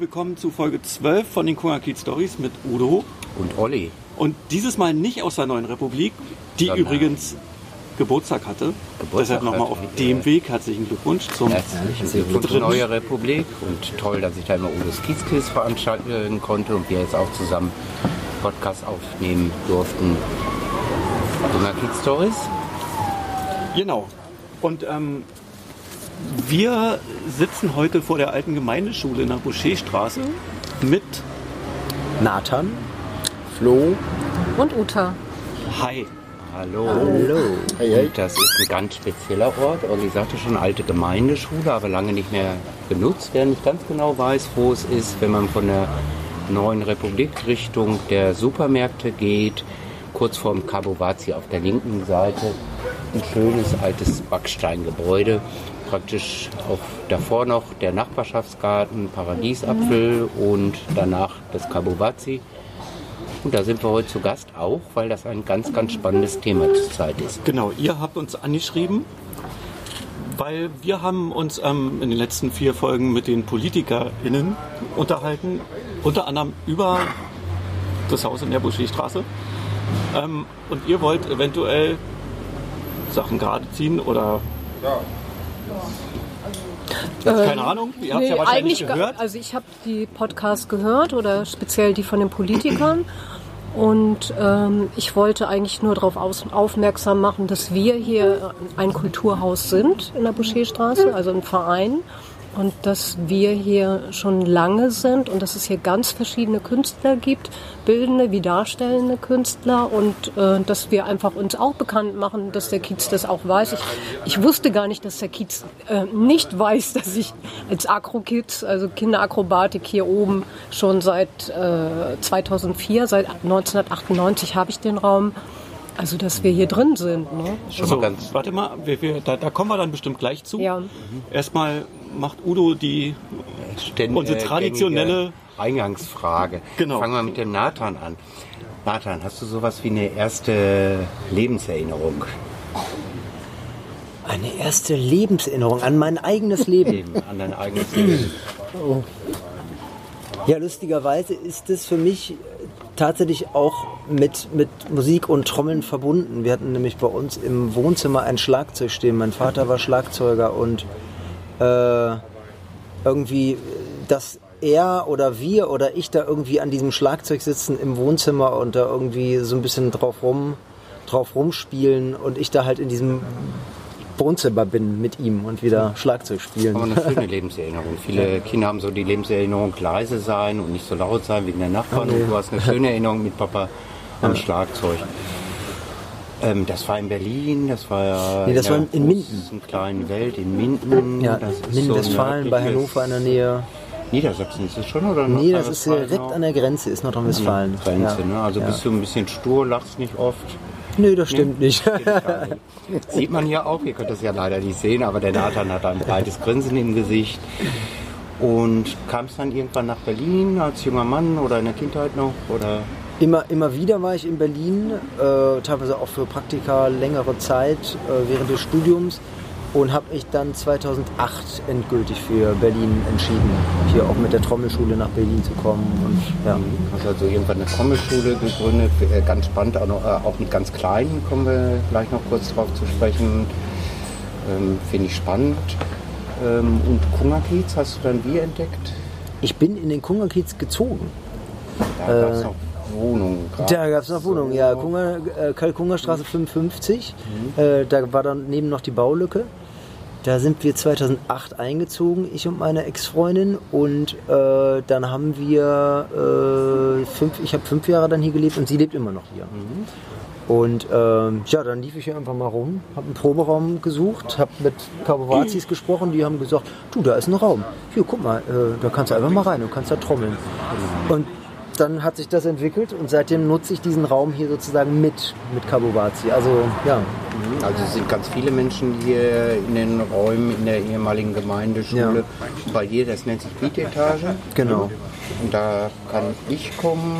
willkommen zu Folge 12 von den Kungakit Stories mit Udo. Und Olli. Und dieses Mal nicht aus der Neuen Republik, die Sondern- übrigens Geburtstag hatte. Geburtstag Deshalb nochmal auf dem ja. Weg herzlichen Glückwunsch zum Herzlichen Glückwunsch. Neue Republik und toll, dass ich da immer Udos Kiezkiss veranstalten konnte und wir jetzt auch zusammen Podcast aufnehmen durften. Dunger Kiez Stories. Genau. Und ähm, wir sitzen heute vor der alten Gemeindeschule in der Boucherstraße mit Nathan, Flo, Und Uta. Hi. Hallo. Hallo. Und das ist ein ganz spezieller Ort. Olli sagte schon, alte Gemeindeschule, aber lange nicht mehr genutzt. Wer nicht ganz genau weiß, wo es ist, wenn man von der neuen Republik Richtung der Supermärkte geht, kurz vorm Cabo Vazi auf der linken Seite, ein schönes altes Backsteingebäude. Praktisch auch davor noch der Nachbarschaftsgarten, Paradiesapfel und danach das Cabo Vazi. Und da sind wir heute zu Gast auch, weil das ein ganz, ganz spannendes Thema zur Zeit ist. Genau, ihr habt uns angeschrieben, weil wir haben uns ähm, in den letzten vier Folgen mit den PolitikerInnen unterhalten, unter anderem über das Haus in der Boucherstraße. Ähm, und ihr wollt eventuell Sachen gerade ziehen oder keine Ahnung, ihr habt ja wahrscheinlich eigentlich gehört. Also ich habe die Podcasts gehört oder speziell die von den Politikern. Und ähm, ich wollte eigentlich nur darauf aufmerksam machen, dass wir hier ein Kulturhaus sind in der Boucherstraße, also ein Verein. Und dass wir hier schon lange sind und dass es hier ganz verschiedene Künstler gibt, bildende wie darstellende Künstler und äh, dass wir einfach uns auch bekannt machen, dass der Kiez das auch weiß. Ich, ich wusste gar nicht, dass der Kiez äh, nicht weiß, dass ich als Akro-Kids, also Kinderakrobatik hier oben schon seit äh, 2004, seit 1998 habe ich den Raum. Also dass wir hier drin sind. Ne? Schon So, mal ganz warte mal, wir, wir, da, da kommen wir dann bestimmt gleich zu. Ja. Erstmal macht Udo die ständ- Unsere äh, traditionelle- gängige Eingangsfrage. Genau. Fangen wir mit dem Nathan an. Nathan, hast du sowas wie eine erste Lebenserinnerung? Eine erste Lebenserinnerung an mein eigenes Leben. Eben an dein eigenes Leben? Ja, lustigerweise ist es für mich tatsächlich auch mit, mit Musik und Trommeln verbunden. Wir hatten nämlich bei uns im Wohnzimmer ein Schlagzeug stehen. Mein Vater war Schlagzeuger und äh, irgendwie, dass er oder wir oder ich da irgendwie an diesem Schlagzeug sitzen im Wohnzimmer und da irgendwie so ein bisschen drauf rum drauf rumspielen und ich da halt in diesem Wohnzimmer bin mit ihm und wieder Schlagzeug spielen. Aber eine schöne Lebenserinnerung. Viele Kinder haben so die Lebenserinnerung, leise sein und nicht so laut sein wegen der Nachbarn. Und du hast eine schöne Erinnerung mit Papa am Schlagzeug. Ähm, das war in Berlin, das war ja Nee, das der war in Minden. großen kleinen Welt in Minden. Ja, Das ist Minden-Westfalen so bei Hannover in der Nähe. Niedersachsen ist es schon oder Nee, das ist direkt auch? an der Grenze, ist Nordrhein-Westfalen. Grenze, ja. ne? Also ja. bist du ein bisschen stur, lachst nicht oft. Nee, das stimmt nicht. Sieht man hier auch, ihr könnt das ja leider nicht sehen, aber der Nathan hat ein breites Grinsen im Gesicht. Und kam es dann irgendwann nach Berlin als junger Mann oder in der Kindheit noch? Oder Immer, immer wieder war ich in Berlin, äh, teilweise auch für Praktika längere Zeit äh, während des Studiums und habe mich dann 2008 endgültig für Berlin entschieden, hier auch mit der Trommelschule nach Berlin zu kommen. Und, ja. hast also irgendwann eine Trommelschule gegründet? Äh, Ganz spannend, auch, noch, äh, auch mit ganz Kleinen kommen wir gleich noch kurz drauf zu sprechen. Ähm, Finde ich spannend. Ähm, und Kungerkiez hast du dann wie entdeckt? Ich bin in den Kungerkiez gezogen. Da gab es noch Wohnungen. gerade. Da gab es noch Wohnungen, ja. Kunger, äh, Karl-Kunger-Straße 55. Äh, da war dann neben noch die Baulücke. Da sind wir 2008 eingezogen, ich und meine Ex-Freundin. Und äh, dann haben wir äh, fünf, ich habe fünf Jahre dann hier gelebt und sie lebt immer noch hier. Und ähm, ja, dann lief ich hier einfach mal rum, habe einen Proberaum gesucht, habe mit Kabovazis gesprochen, die haben gesagt, du, da ist ein Raum. Hier, guck mal, äh, da kannst du einfach mal rein und kannst da trommeln. Und dann hat sich das entwickelt und seitdem nutze ich diesen Raum hier sozusagen mit, mit Kabovazi. Also ja, Also es sind ganz viele Menschen hier in den Räumen in der ehemaligen Gemeindeschule. Ja. Bei dir, das nennt sich Bietetage. genau. Und da kann ich kommen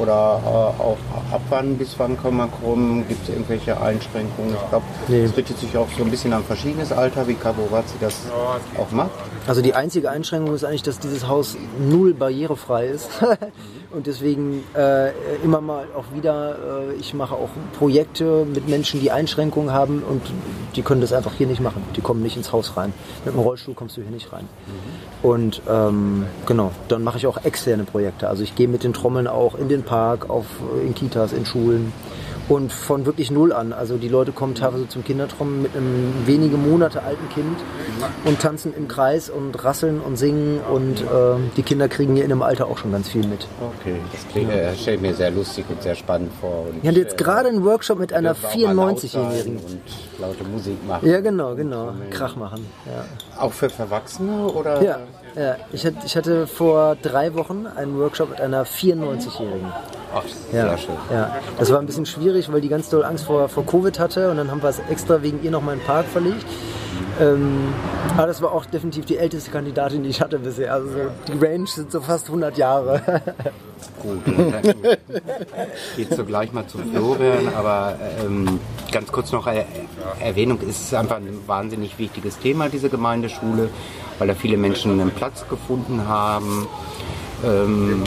oder äh, auch ab wann, bis wann kann man kommen? Gibt es irgendwelche Einschränkungen? Ich glaube, es Nee. richtet sich auch so ein bisschen an verschiedenes Alter, wie Caborazzi das auch macht. Also die einzige Einschränkung ist eigentlich, dass dieses Haus null barrierefrei ist. Und deswegen äh, immer mal auch wieder, äh, ich mache auch Projekte mit Menschen, die Einschränkungen haben und die können das einfach hier nicht machen. Die kommen nicht ins Haus rein. Mit dem Rollstuhl kommst du hier nicht rein. Und ähm, genau, dann mache ich auch externe Projekte. Also ich gehe mit den Trommeln auch in den Park, auf, in Kitas, in Schulen. Und von wirklich null an. Also die Leute kommen teilweise zum Kindertrommeln mit einem wenige Monate alten Kind und tanzen im Kreis und rasseln und singen. Und ähm, die Kinder kriegen hier in dem Alter auch schon ganz viel mit. Okay, das klingt, äh, stelle ich mir sehr lustig und sehr spannend vor. Und, Ich hatte jetzt äh, gerade einen Workshop mit einer dürfen auch mal laut sein 94-Jährigen. Und laute Musik machen. Ja, genau, genau. Krach machen. Ja. Auch für Erwachsene oder? Ja, ja. Ich, hatte, ich hatte vor drei Wochen einen Workshop mit einer 94-Jährigen. Ach, Ja, sehr schön. ja, das war ein bisschen schwierig, weil die ganz doll Angst vor, vor Covid hatte und dann haben wir es extra wegen ihr noch mal in den Park verlegt. Ähm, aber das war auch definitiv die älteste Kandidatin, die ich hatte bisher. Also so, die Range sind so fast 100 Jahre. Gut, dann geht so gleich mal zu Florian, aber ähm, ganz kurz noch äh, Erwähnung, es ist einfach ein wahnsinnig wichtiges Thema, diese Gemeindeschule, weil da viele Menschen einen Platz gefunden haben. Ähm,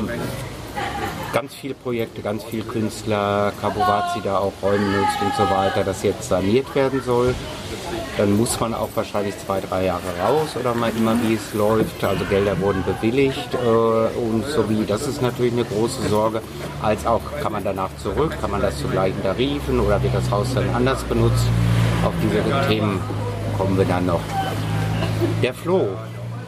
ganz viele Projekte, ganz viele Künstler, Kabuwazi da auch Räume nutzt und so weiter, das jetzt saniert werden soll. Dann muss man auch wahrscheinlich zwei, drei Jahre raus oder mal immer wie es läuft. Also Gelder wurden bewilligt äh, und so wie, das ist natürlich eine große Sorge. Als auch, kann man danach zurück, kann man das zu gleichen Tarifen oder wird das Haus dann anders benutzt? Auf diese Themen kommen wir dann noch. Der Floh.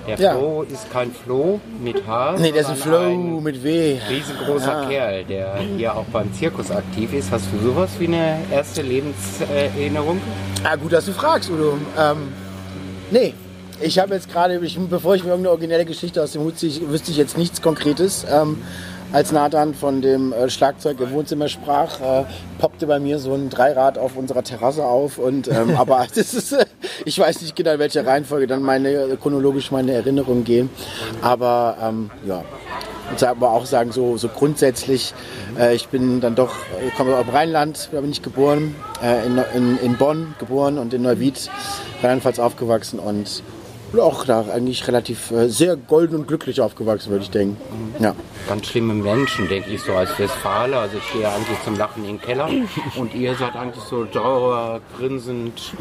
Der Ja. Floh ist kein Floh mit H. Nee, der ist ein Flow mit W. riesengroßer Kerl, der hier auch beim Zirkus aktiv ist. Hast du sowas wie eine erste Lebenserinnerung? Ah, gut, dass du fragst, Udo. Ähm, nee, ich habe jetzt gerade, bevor ich mir irgendeine originelle Geschichte aus dem Hut ziehe, wüsste ich jetzt nichts Konkretes. Ähm, als Nathan von dem äh, Schlagzeug im Wohnzimmer sprach, äh, poppte bei mir so ein Dreirad auf unserer Terrasse auf. Und, ähm, aber das ist, äh, ich weiß nicht genau, in welcher Reihenfolge dann meine chronologisch meine Erinnerungen gehen. Aber ähm, ja, und aber auch sagen, so, so grundsätzlich, äh, ich bin dann doch, ich komme aus dem Rheinland, da bin ich geboren, äh, in, in, in Bonn geboren und in Neuwied, Rheinland-Pfalz aufgewachsen und auch da eigentlich relativ äh, sehr golden und glücklich aufgewachsen, würde ich denken. Ja. Ganz schlimme Menschen, denke ich so als Westfale. Also ich gehe eigentlich zum Lachen in den Keller und ihr seid eigentlich so dauer, grinsend,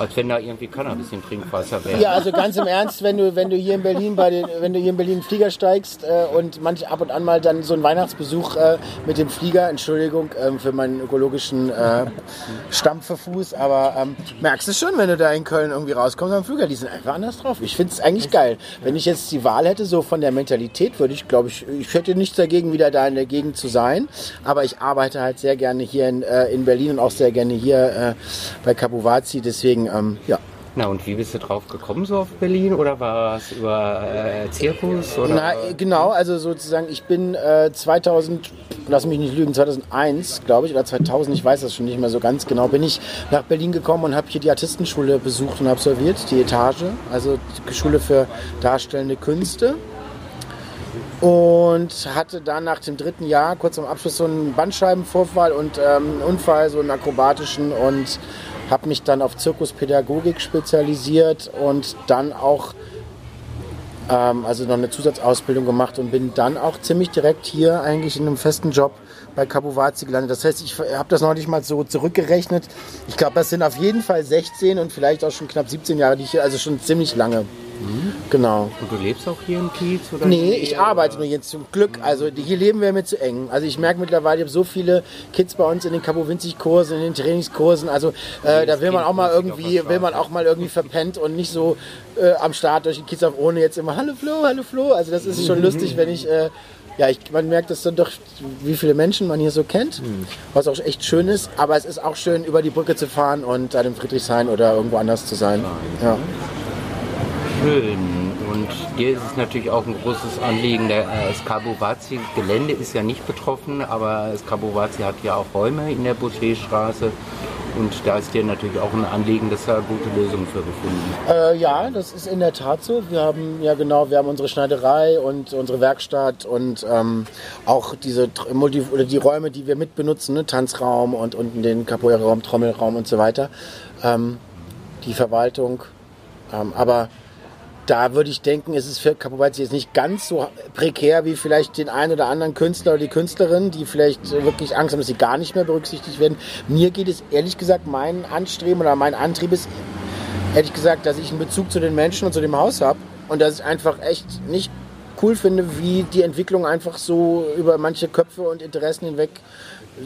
als wenn da irgendwie Cannabis im Trinkwasser wäre. Ja, also ganz im Ernst, wenn du, wenn du hier in Berlin bei den, wenn du hier in Berlin in den Flieger steigst äh, und manch ab und an mal dann so einen Weihnachtsbesuch äh, mit dem Flieger, Entschuldigung ähm, für meinen ökologischen äh, Stampferfuß, aber ähm, merkst du schon, wenn du da in Köln irgendwie rauskommst am Flieger, die sind einfach anders drauf. Ich finde es eigentlich geil. Wenn ich jetzt die Wahl hätte, so von der Mentalität, würde ich, glaube ich, ich hätte nichts dagegen, wieder da in der Gegend zu sein, aber ich arbeite halt sehr gerne hier in, äh, in Berlin und auch sehr gerne hier äh, bei Kabuwazi, deswegen, ähm, ja. Na und wie bist du drauf gekommen so auf Berlin oder war es über äh, Zirkus? Oder? Na, äh, genau, also sozusagen, ich bin äh, 2000, lass mich nicht lügen, 2001, glaube ich, oder 2000, ich weiß das schon nicht mehr so ganz genau, bin ich nach Berlin gekommen und habe hier die Artistenschule besucht und absolviert, die Etage, also die Schule für darstellende Künste. Und hatte dann nach dem dritten Jahr, kurz am Abschluss, so einen Bandscheibenvorfall und ähm, einen Unfall, so einen akrobatischen und habe mich dann auf Zirkuspädagogik spezialisiert und dann auch ähm, also noch eine Zusatzausbildung gemacht und bin dann auch ziemlich direkt hier eigentlich in einem festen Job bei Kabuwazi gelandet. Das heißt, ich habe das noch nicht mal so zurückgerechnet. Ich glaube, das sind auf jeden Fall 16 und vielleicht auch schon knapp 17 Jahre, die ich hier, also schon ziemlich lange. Genau. Und du lebst auch hier im Kiez? Oder Nee, ich arbeite nur jetzt zum Glück. Also hier leben wir mir zu eng. Also ich merke mittlerweile, ich habe so viele Kids bei uns in den Cabo Winzig Kursen, in den Trainingskursen. Also äh, da will man auch mal irgendwie, will man auch mal irgendwie verpennt und nicht so äh, am Start durch den Kiez auf ohne jetzt immer Hallo Flo, Hallo Flo. Also das ist schon lustig, wenn ich äh, ja, ich, man merkt das dann doch, wie viele Menschen man hier so kennt, was auch echt schön ist. Aber es ist auch schön, über die Brücke zu fahren und dann im Friedrichshain oder irgendwo anders zu sein. Ja. Schön. Und dir ist es natürlich auch ein großes Anliegen. Äh, das Kabuwazi-Gelände ist ja nicht betroffen, aber das Kabuwazi hat ja auch Räume in der Boucherstraße. Und da ist dir natürlich auch ein Anliegen, dass da gute Lösungen für gefunden. Äh, ja, das ist in der Tat so. Wir haben ja genau, wir haben unsere Schneiderei und unsere Werkstatt und ähm, auch diese Multi oder die Räume, die wir mitbenutzen, ne? Tanzraum und unten den Capoeira-Raum, Trommelraum und so weiter. Ähm, die Verwaltung. Ähm, aber da würde ich denken, ist es für Capoeira jetzt nicht ganz so prekär wie vielleicht den einen oder anderen Künstler oder die Künstlerin, die vielleicht wirklich Angst haben, dass sie gar nicht mehr berücksichtigt werden. Mir geht es ehrlich gesagt, mein Anstreben oder mein Antrieb ist ehrlich gesagt, dass ich einen Bezug zu den Menschen und zu dem Haus habe und dass ich einfach echt nicht cool finde, wie die Entwicklung einfach so über manche Köpfe und Interessen hinweg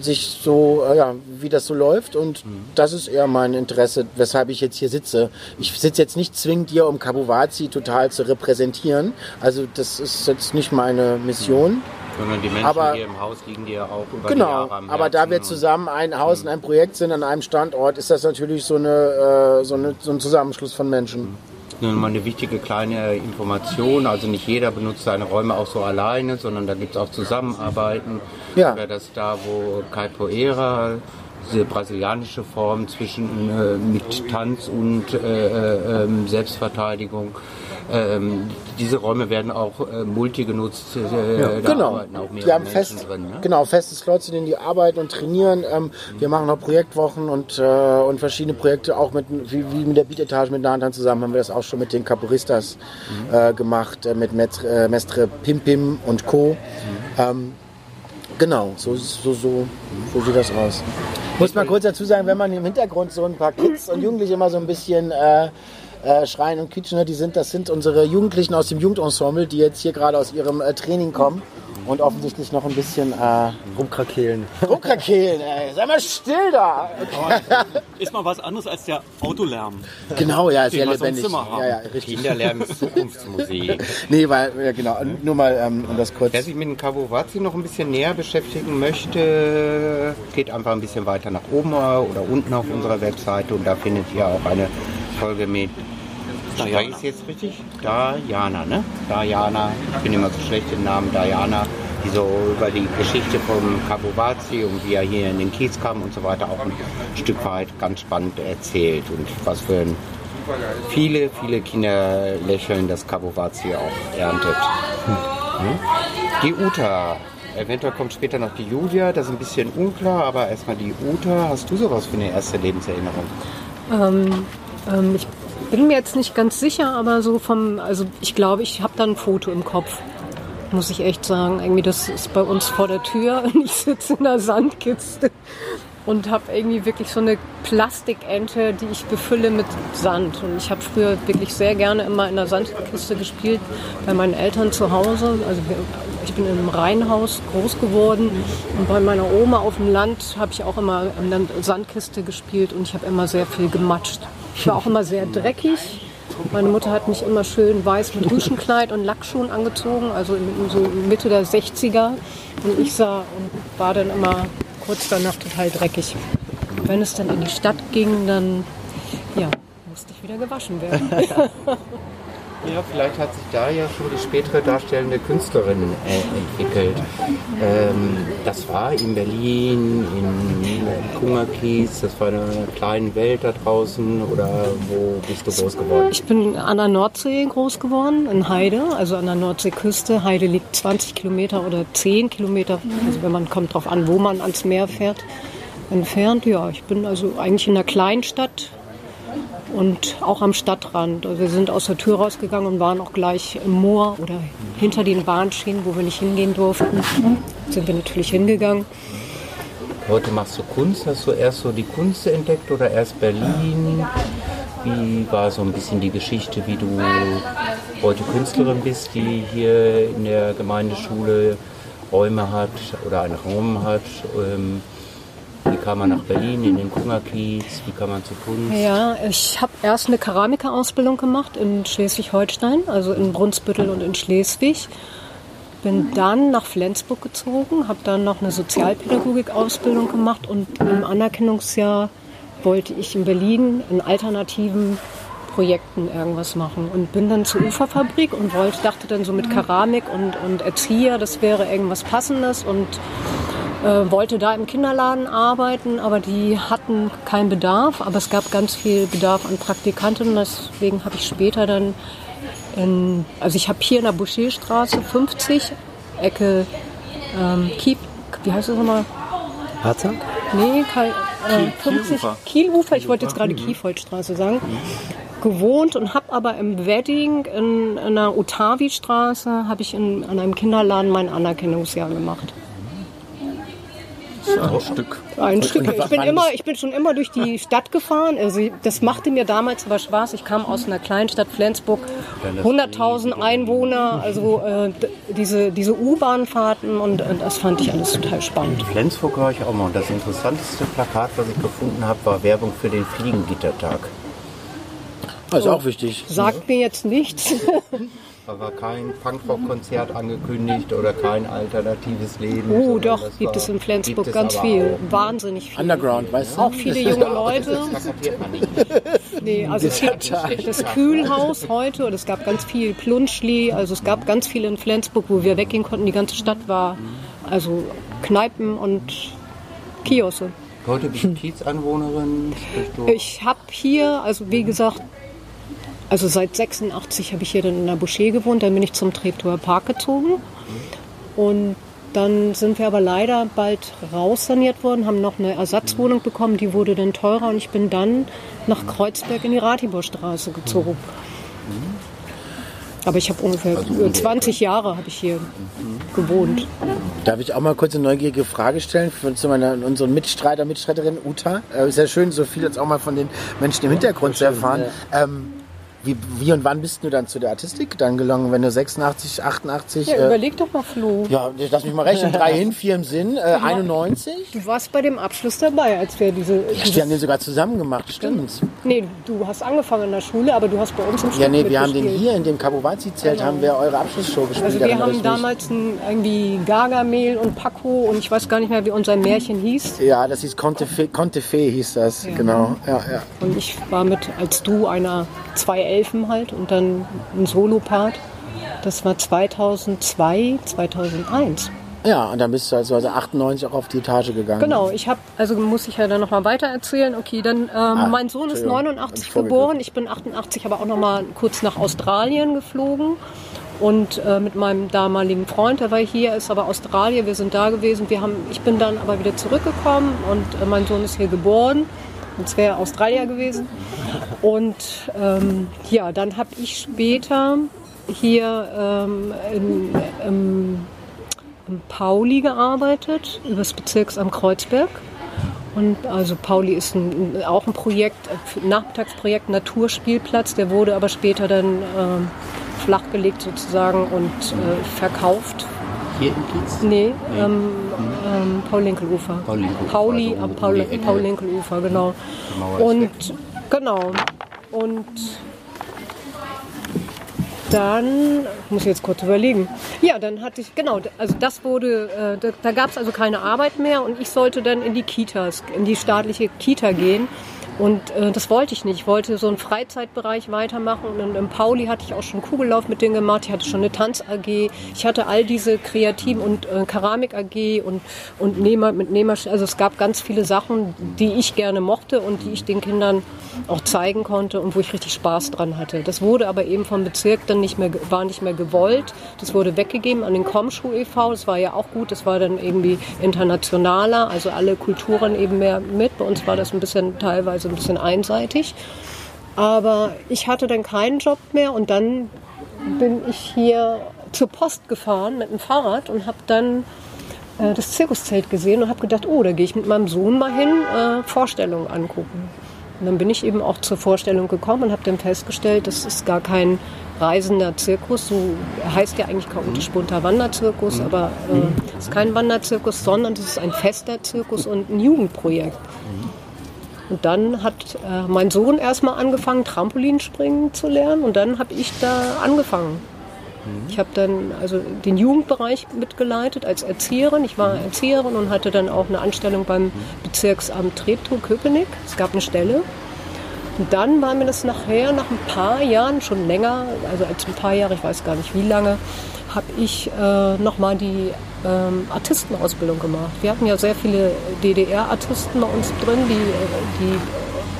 sich so, äh, ja, wie das so läuft und das ist eher mein Interesse, weshalb ich jetzt hier sitze. Ich sitze jetzt nicht zwingend hier, um Kabuwazi total zu repräsentieren, also das ist jetzt nicht meine Mission. Sondern die Menschen Aber- hier im Haus liegen dir auch über die Genau, Jahre am aber da wir zusammen ein Haus und ein Projekt sind an einem Standort, ist das natürlich so, eine, äh, so, eine, so ein Zusammenschluss von Menschen. Nur mal eine wichtige kleine Information. Also nicht jeder benutzt seine Räume auch so alleine, sondern da gibt es auch Zusammenarbeiten. Ja. Wäre das da, wo Capoeira, diese brasilianische Form zwischen äh, mit Tanz und äh, äh, ähm, Selbstverteidigung. Ähm, diese Räume werden auch äh, multi genutzt. Äh, da Genau. Wir haben fest, drin. Ne? genau, feste Slots, in denen die arbeiten und trainieren. Ähm, Wir machen auch Projektwochen und, äh, und verschiedene Projekte, auch mit, wie, wie mit der Beatetage mit Nantan zusammen, haben wir das auch schon mit den Caporistas äh, gemacht, äh, mit Mestre, äh, Mestre Pim Pim und Co. Ähm, genau, so, so, so, so sieht das aus. Muss man kurz dazu sagen, wenn man im Hintergrund so ein paar Kids und Jugendliche immer so ein bisschen äh, äh, schreien und quietschen, die sind, das sind unsere Jugendlichen aus dem Jugendensemble, die jetzt hier gerade aus ihrem äh, Training kommen und offensichtlich noch ein bisschen äh, Rumkrakehlen. rumkrakehlen. Ey. Sei mal still da. Ist mal was anderes als der Autolärm. Genau, ja, sehr lebendig. Ja, ja, richtig. Kinderlärm ist Zukunftsmusik. Nee, weil, ja, genau, nur mal, ähm, um das kurz. Wer sich mit dem Kabuwazi noch ein bisschen näher beschäftigen möchte, geht einfach ein bisschen weiter nach oben oder unten auf unserer Webseite und da findet ihr auch eine Folge mit. Spreche ich es jetzt richtig? Diana, ne? Diana, ich bin immer so schlecht im Namen, Diana, die so über die Geschichte vom Kabuwazi und wie er hier in den Kiez kam und so weiter auch ein Stück weit ganz spannend erzählt und was für ein viele, viele Kinder lächeln das Kabuwazi auch erntet. Die Uta. Eventuell kommt später noch die Julia, das ist ein bisschen unklar, aber erstmal die Uta. Hast du sowas für eine erste Lebenserinnerung? Ähm, ähm, ich bin mir jetzt nicht ganz sicher, aber so vom, also ich glaube, ich habe da ein Foto im Kopf. Muss ich echt sagen. Irgendwie, das ist bei uns vor der Tür und ich sitze in einer Sandkiste und habe irgendwie wirklich so eine Plastikente, die ich befülle mit Sand. Und ich habe früher wirklich sehr gerne immer in der Sandkiste gespielt bei meinen Eltern zu Hause. Also ich bin in einem Reihenhaus groß geworden und bei meiner Oma auf dem Land habe ich auch immer in der Sandkiste gespielt und ich habe immer sehr viel gematscht. Ich war auch immer sehr dreckig. Meine Mutter hat mich immer schön weiß mit Rüschenkleid und Lackschuhen angezogen, also in, so Mitte der 60er. Und ich sah und war dann immer kurz danach total dreckig. Wenn es dann in die Stadt ging, dann ja, musste ich wieder gewaschen werden. Ja, vielleicht hat sich da ja schon die spätere darstellende Künstlerin äh, entwickelt. Ähm, das war in Berlin, in Kungerkies, das war eine kleine Welt da draußen oder wo bist du groß geworden? Ich bin an der Nordsee groß geworden, in Heide, also an der Nordseeküste. Heide liegt 20 Kilometer oder 10 Kilometer, also wenn man kommt drauf an, wo man ans Meer fährt, entfernt. Ja, ich bin also eigentlich in einer Kleinstadt und auch am Stadtrand. Wir sind aus der Tür rausgegangen und waren auch gleich im Moor oder hinter den Bahnschienen, wo wir nicht hingehen durften. Sind wir natürlich hingegangen. Heute machst du Kunst, hast du erst so die Kunst entdeckt oder erst Berlin? Wie war so ein bisschen die Geschichte, wie du heute Künstlerin bist, die hier in der Gemeindeschule Räume hat oder einen Raum hat? Ähm, wie kam man nach Berlin, in den Kungerkiez? Wie kam man zu Kunst? Ja, ich habe erst eine Keramikerausbildung gemacht in Schleswig-Holstein, also in Brunsbüttel und in Schleswig. Bin dann nach Flensburg gezogen, habe dann noch eine Sozialpädagogik-Ausbildung gemacht und im Anerkennungsjahr wollte ich in Berlin in alternativen Projekten irgendwas machen und bin dann zur Uferfabrik und wollte, dachte dann so mit Keramik und, und Erzieher, das wäre irgendwas Passendes und äh, wollte da im Kinderladen arbeiten, aber die hatten keinen Bedarf. Aber es gab ganz viel Bedarf an Praktikanten. Deswegen habe ich später dann, in, also ich habe hier in der Boucherstraße 50, Ecke ähm, Kiep, wie heißt das nochmal? Harzak? Nee, Kai, äh, 50 Kielufer. Kielufer. Ich wollte jetzt gerade Kiefoldstraße sagen. Gewohnt und habe aber im Wedding in, in der Otavi-Straße habe ich in, an einem Kinderladen mein Anerkennungsjahr gemacht. Ein Stück. Ein Stück. Ich bin, immer, ich bin schon immer durch die Stadt gefahren. Also das machte mir damals aber Spaß. Ich kam aus einer Kleinstadt Flensburg, 100.000 Einwohner, also äh, diese, diese U-Bahn-Fahrten und äh, das fand ich alles total spannend. Flensburg war ich auch mal. Und das interessanteste Plakat, was ich gefunden habe, war Werbung für den Fliegengittertag. Das ist auch wichtig. Sagt mir jetzt nichts. Da war kein Punkrock-Konzert angekündigt oder kein alternatives Leben. Oh, doch, das gibt war- es in Flensburg es ganz aber viel. auch. Wahnsinnig viel. Underground, weißt du? Auch viele junge Leute. Das man nicht. Nee, also gibt das Kühlhaus heute und es gab ganz viel Plunschli. Also es gab ganz viel in Flensburg, wo wir weggehen konnten. Die ganze Stadt war also Kneipen und Kiosse. Heute bist du Kiezanwohnerin. Ich habe hier, also wie gesagt, also seit 86 habe ich hier dann in der Boucher gewohnt, dann bin ich zum Treptower Park gezogen und dann sind wir aber leider bald raussaniert worden, haben noch eine Ersatzwohnung bekommen, die wurde dann teurer und ich bin dann nach Kreuzberg in die Ratiborstraße gezogen. Aber ich habe ungefähr 20 Jahre habe ich hier gewohnt. Darf ich auch mal kurz eine neugierige Frage stellen für zu meiner, unseren Mitstreiter, Mitstreiterin Uta? Äh, ist ja schön, so viel jetzt auch mal von den Menschen im Hintergrund zu erfahren. Ähm, wie, wie und wann bist du dann zu der Artistik dann gelangt, wenn du 86, 88? Ja, äh, überleg doch mal, Flo. ja, lass mich mal rechnen. Drei hin, vier im Sinn. Äh, 91? Du warst bei dem Abschluss dabei, als wir diese. Ja, wir haben den sogar zusammen gemacht, stimmt. Nee, du hast angefangen in der Schule, aber du hast bei uns im Ja, nee, wir haben den hier in dem Kabuwazi-Zelt haben wir eure Abschlussshow gespielt. Also wir haben damals ein, irgendwie Gargamel und Paco und ich weiß gar nicht mehr, wie unser Märchen hieß. Ja, das hieß Conte Fe, Conte Fe hieß das, genau. Ja, ja. Und ich war mit als du einer zwei Elfen halt und dann ein Solopart. Das war 2002, 2001. ja, und dann bist du also, also 98 auch auf die Etage gegangen. Genau, ich habe, also muss ich ja dann nochmal weiter erzählen. Okay, dann, ähm, mein Sohn ist Entschuldigung, 89 hab ich vorgegriffen. geboren, ich bin 88, aber auch nochmal kurz nach Australien geflogen. Und äh, mit meinem damaligen Freund, der war hier, ist aber Australien, wir sind da gewesen. Wir haben, ich bin dann aber wieder zurückgekommen und äh, mein Sohn ist hier geboren. Und wäre Australier gewesen. Und ähm, ja, dann habe ich später hier ähm, in, im im Pauli gearbeitet, übers Bezirksamt Kreuzberg. Und also Pauli ist ein, auch ein Projekt, ein Nachmittagsprojekt Naturspielplatz, der wurde aber später dann ähm, flachgelegt sozusagen und äh, verkauft. Hier im Kiez? Nee, ähm, ähm, Paul-Linkel-Ufer. Pauli also am um Paul, Ecke. Paul-Linkel-Ufer, genau. Und genau. Und dann, muss ich jetzt kurz überlegen. Ja, dann hatte ich, genau, also das wurde, äh, da, da gab es also keine Arbeit mehr und ich sollte dann in die Kitas, in die staatliche Kita gehen. Und äh, das wollte ich nicht. Ich wollte so einen Freizeitbereich weitermachen. Und im Pauli hatte ich auch schon Kugellauf mit denen gemacht. Ich hatte schon eine Tanz-AG. Ich hatte all diese Kreativ- und äh, Keramik-AG und, und Nehmer, mit Nehmer. Also es gab ganz viele Sachen, die ich gerne mochte und die ich den Kindern auch zeigen konnte und wo ich richtig Spaß dran hatte. Das wurde aber eben vom Bezirk dann nicht mehr, war nicht mehr gewollt. Das wurde weggegeben an den Komschuh e.V. Das war ja auch gut. Das war dann irgendwie internationaler, also alle Kulturen eben mehr mit. Bei uns war das ein bisschen teilweise ein bisschen einseitig. Aber ich hatte dann keinen Job mehr und dann bin ich hier zur Post gefahren mit dem Fahrrad und habe dann äh, das Zirkuszelt gesehen und habe gedacht, oh, da gehe ich mit meinem Sohn mal hin, äh, Vorstellungen angucken. Und dann bin ich eben auch zur Vorstellung gekommen und habe dann festgestellt, das ist gar kein reisender Zirkus, so heißt ja eigentlich chaotisch bunter Wanderzirkus, aber äh, es ist kein Wanderzirkus, sondern es ist ein fester Zirkus und ein Jugendprojekt. Und dann hat äh, mein Sohn erstmal angefangen, Trampolinspringen zu lernen und dann habe ich da angefangen. Ich habe dann also den Jugendbereich mitgeleitet als Erzieherin. Ich war Erzieherin und hatte dann auch eine Anstellung beim Bezirksamt Treptow-Köpenick. Es gab eine Stelle. Und dann war mir das nachher, nach ein paar Jahren, schon länger, also als ein paar Jahre, ich weiß gar nicht wie lange, habe ich äh, nochmal die ähm, Artistenausbildung gemacht. Wir hatten ja sehr viele DDR-Artisten bei uns drin, die, die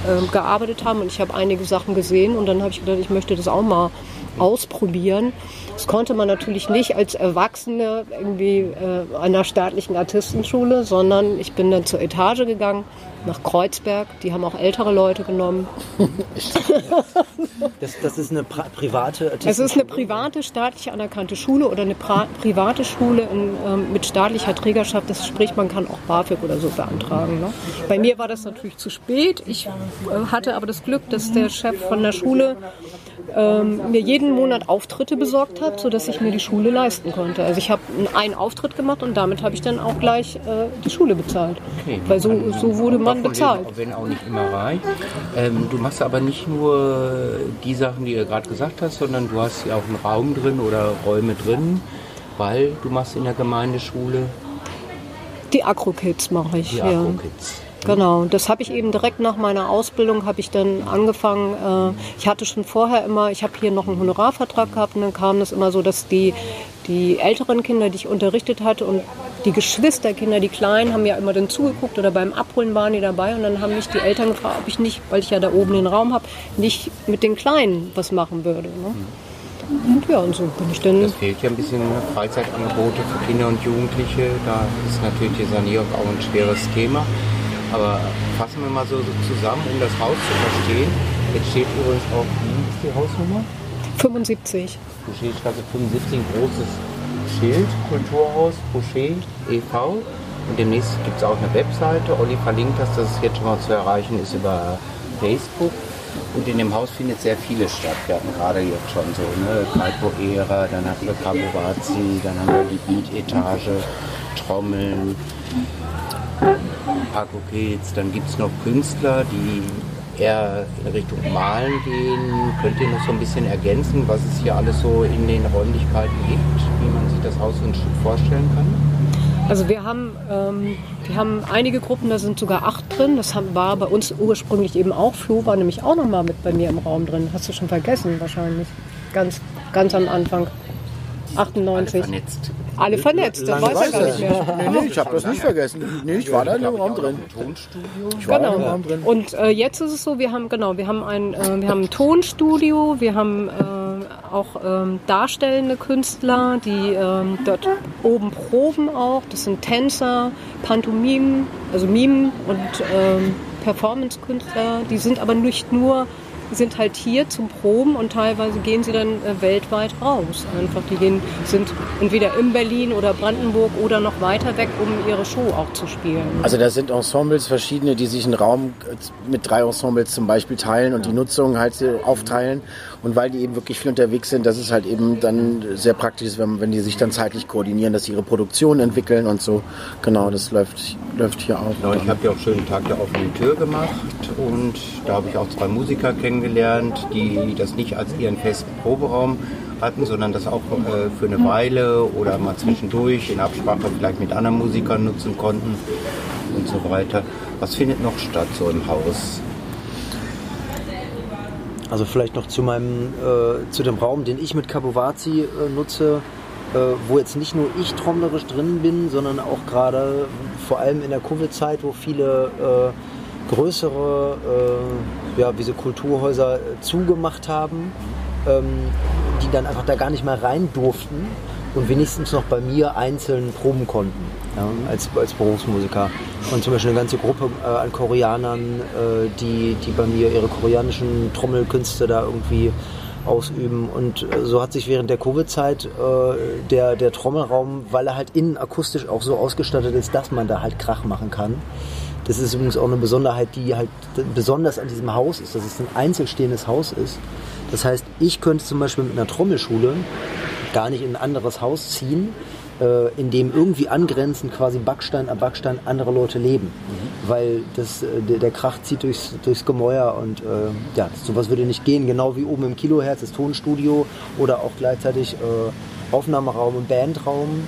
äh, gearbeitet haben und ich habe einige Sachen gesehen und dann habe ich gedacht, ich möchte das auch mal ausprobieren. Das konnte man natürlich nicht als Erwachsene irgendwie äh, der staatlichen Artistenschule, sondern ich bin dann zur Etage gegangen nach Kreuzberg. Die haben auch ältere Leute genommen. das, das, ist eine private Es ist eine private, staatlich anerkannte Schule oder eine pra private Schule in, ähm, mit staatlicher Trägerschaft. Das sprich, man kann auch BAföG oder so beantragen. Ne? Bei mir war das natürlich zu spät. Ich äh, hatte aber das Glück, dass der Chef von der Schule ähm, mir jeden Monat Auftritte besorgt hat, sodass ich mir die Schule leisten konnte. Also ich habe einen Auftritt gemacht und damit habe ich dann auch gleich äh, die Schule bezahlt. Okay, Weil so, so wurde man bezahlt. Leben, wenn auch nicht immer reich. Ähm, du machst aber nicht nur die Sachen, die du gerade gesagt hast, sondern du hast ja auch einen Raum drin oder Räume drin, weil du machst in der Gemeindeschule die Agro-Kids mache ich. Die ja. Agro-Kids. Genau, das habe ich eben direkt nach meiner Ausbildung habe ich dann angefangen. Äh, ich hatte schon vorher immer, ich habe hier noch einen Honorarvertrag gehabt und dann kam das immer so, dass die, die älteren Kinder, die ich unterrichtet hatte und die Geschwisterkinder, die Kleinen, haben ja immer dann zugeguckt oder beim Abholen waren die dabei und dann haben mich die Eltern gefragt, ob ich nicht, weil ich ja da oben den Raum habe, nicht mit den Kleinen was machen würde. Ne? Und ja, und so bin ich dann. Das fehlt ja ein bisschen Freizeitangebote für Kinder und Jugendliche. Da ist natürlich die Sanierung auch ein schweres Thema. Aber fassen wir mal so, so zusammen, um das Haus zu verstehen. Jetzt steht übrigens auch, wie ist die Hausnummer? 75. Boucherstraße 75, ein großes Schild, Kulturhaus, Boucher e.V. Und demnächst gibt es auch eine Webseite. Olli verlinkt das, das ist jetzt schon mal zu erreichen ist über Facebook. Und in dem Haus findet sehr vieles statt. Wir hatten gerade jetzt schon so, ne, Capoeira, dann hatten wir Caborazzi, dann haben wir die Beat-Etage, Trommeln, Pakokets, dann gibt es noch Künstler, die eher in Richtung Malen gehen. Könnt ihr noch so ein bisschen ergänzen, was es hier alles so in den Räumlichkeiten gibt, wie man sich das Haus so ein Stück vorstellen kann? Also wir haben, ähm, wir haben einige Gruppen, da sind sogar acht drin. Das war bei uns ursprünglich eben auch. Flo war nämlich auch noch mal mit bei mir im Raum drin. Hast du schon vergessen wahrscheinlich. Ganz, ganz am Anfang. 98. Alle vernetzt. Alle vernetzt, das weiß er gar nicht mehr. Nee, nee, ich habe das nicht vergessen. Nee, ich war da im Raum drin. Ich war genau. im Raum drin. Und äh, jetzt ist es so, wir haben genau, wir haben ein, äh, wir haben ein Tonstudio, wir haben äh, auch ähm, darstellende Künstler, die ähm, dort oben proben auch. Das sind Tänzer, Pantomimen, also Mimen und ähm, Performance-Künstler. Die sind aber nicht nur sind halt hier zum Proben und teilweise gehen sie dann äh, weltweit raus. Einfach, die gehen, sind entweder in Berlin oder Brandenburg oder noch weiter weg, um ihre Show auch zu spielen. Also da sind Ensembles verschiedene, die sich einen Raum äh, mit drei Ensembles zum Beispiel teilen und die Nutzung halt aufteilen. Und weil die eben wirklich viel unterwegs sind, das ist halt eben dann sehr praktisch, wenn, wenn die sich dann zeitlich koordinieren, dass sie ihre Produktion entwickeln und so. Genau, das läuft, läuft hier auch. Genau, ich habe ja auch schönen Tag der offenen Tür gemacht und da habe ich auch zwei Musiker kennengelernt, die das nicht als ihren festen Proberaum hatten, sondern das auch äh, für eine Weile oder mal zwischendurch in Absprache vielleicht mit anderen Musikern nutzen konnten und so weiter. Was findet noch statt so im Haus? Also vielleicht noch zu meinem, äh, zu dem Raum, den ich mit Capovazi äh, nutze, äh, wo jetzt nicht nur ich trommlerisch drin bin, sondern auch gerade vor allem in der Covid-Zeit, wo viele äh, größere, äh, ja, diese Kulturhäuser äh, zugemacht haben, ähm, die dann einfach da gar nicht mehr rein durften und wenigstens noch bei mir einzeln proben konnten ja, als, als Berufsmusiker. Und zum Beispiel eine ganze Gruppe äh, an Koreanern, äh, die, die bei mir ihre koreanischen Trommelkünste da irgendwie ausüben. Und äh, so hat sich während der Covid-Zeit äh, der, der Trommelraum, weil er halt innen akustisch auch so ausgestattet ist, dass man da halt Krach machen kann. Das ist übrigens auch eine Besonderheit, die halt besonders an diesem Haus ist, dass es ein einzelstehendes Haus ist. Das heißt, ich könnte zum Beispiel mit einer Trommelschule gar nicht in ein anderes Haus ziehen, äh, in dem irgendwie angrenzend quasi Backstein an Backstein andere Leute leben. Mhm. Weil das, äh, der, der, Krach zieht durchs, durchs Gemäuer und äh, ja, sowas würde nicht gehen. Genau wie oben im Kilohertz das Tonstudio oder auch gleichzeitig äh, Aufnahmeraum und Bandraum.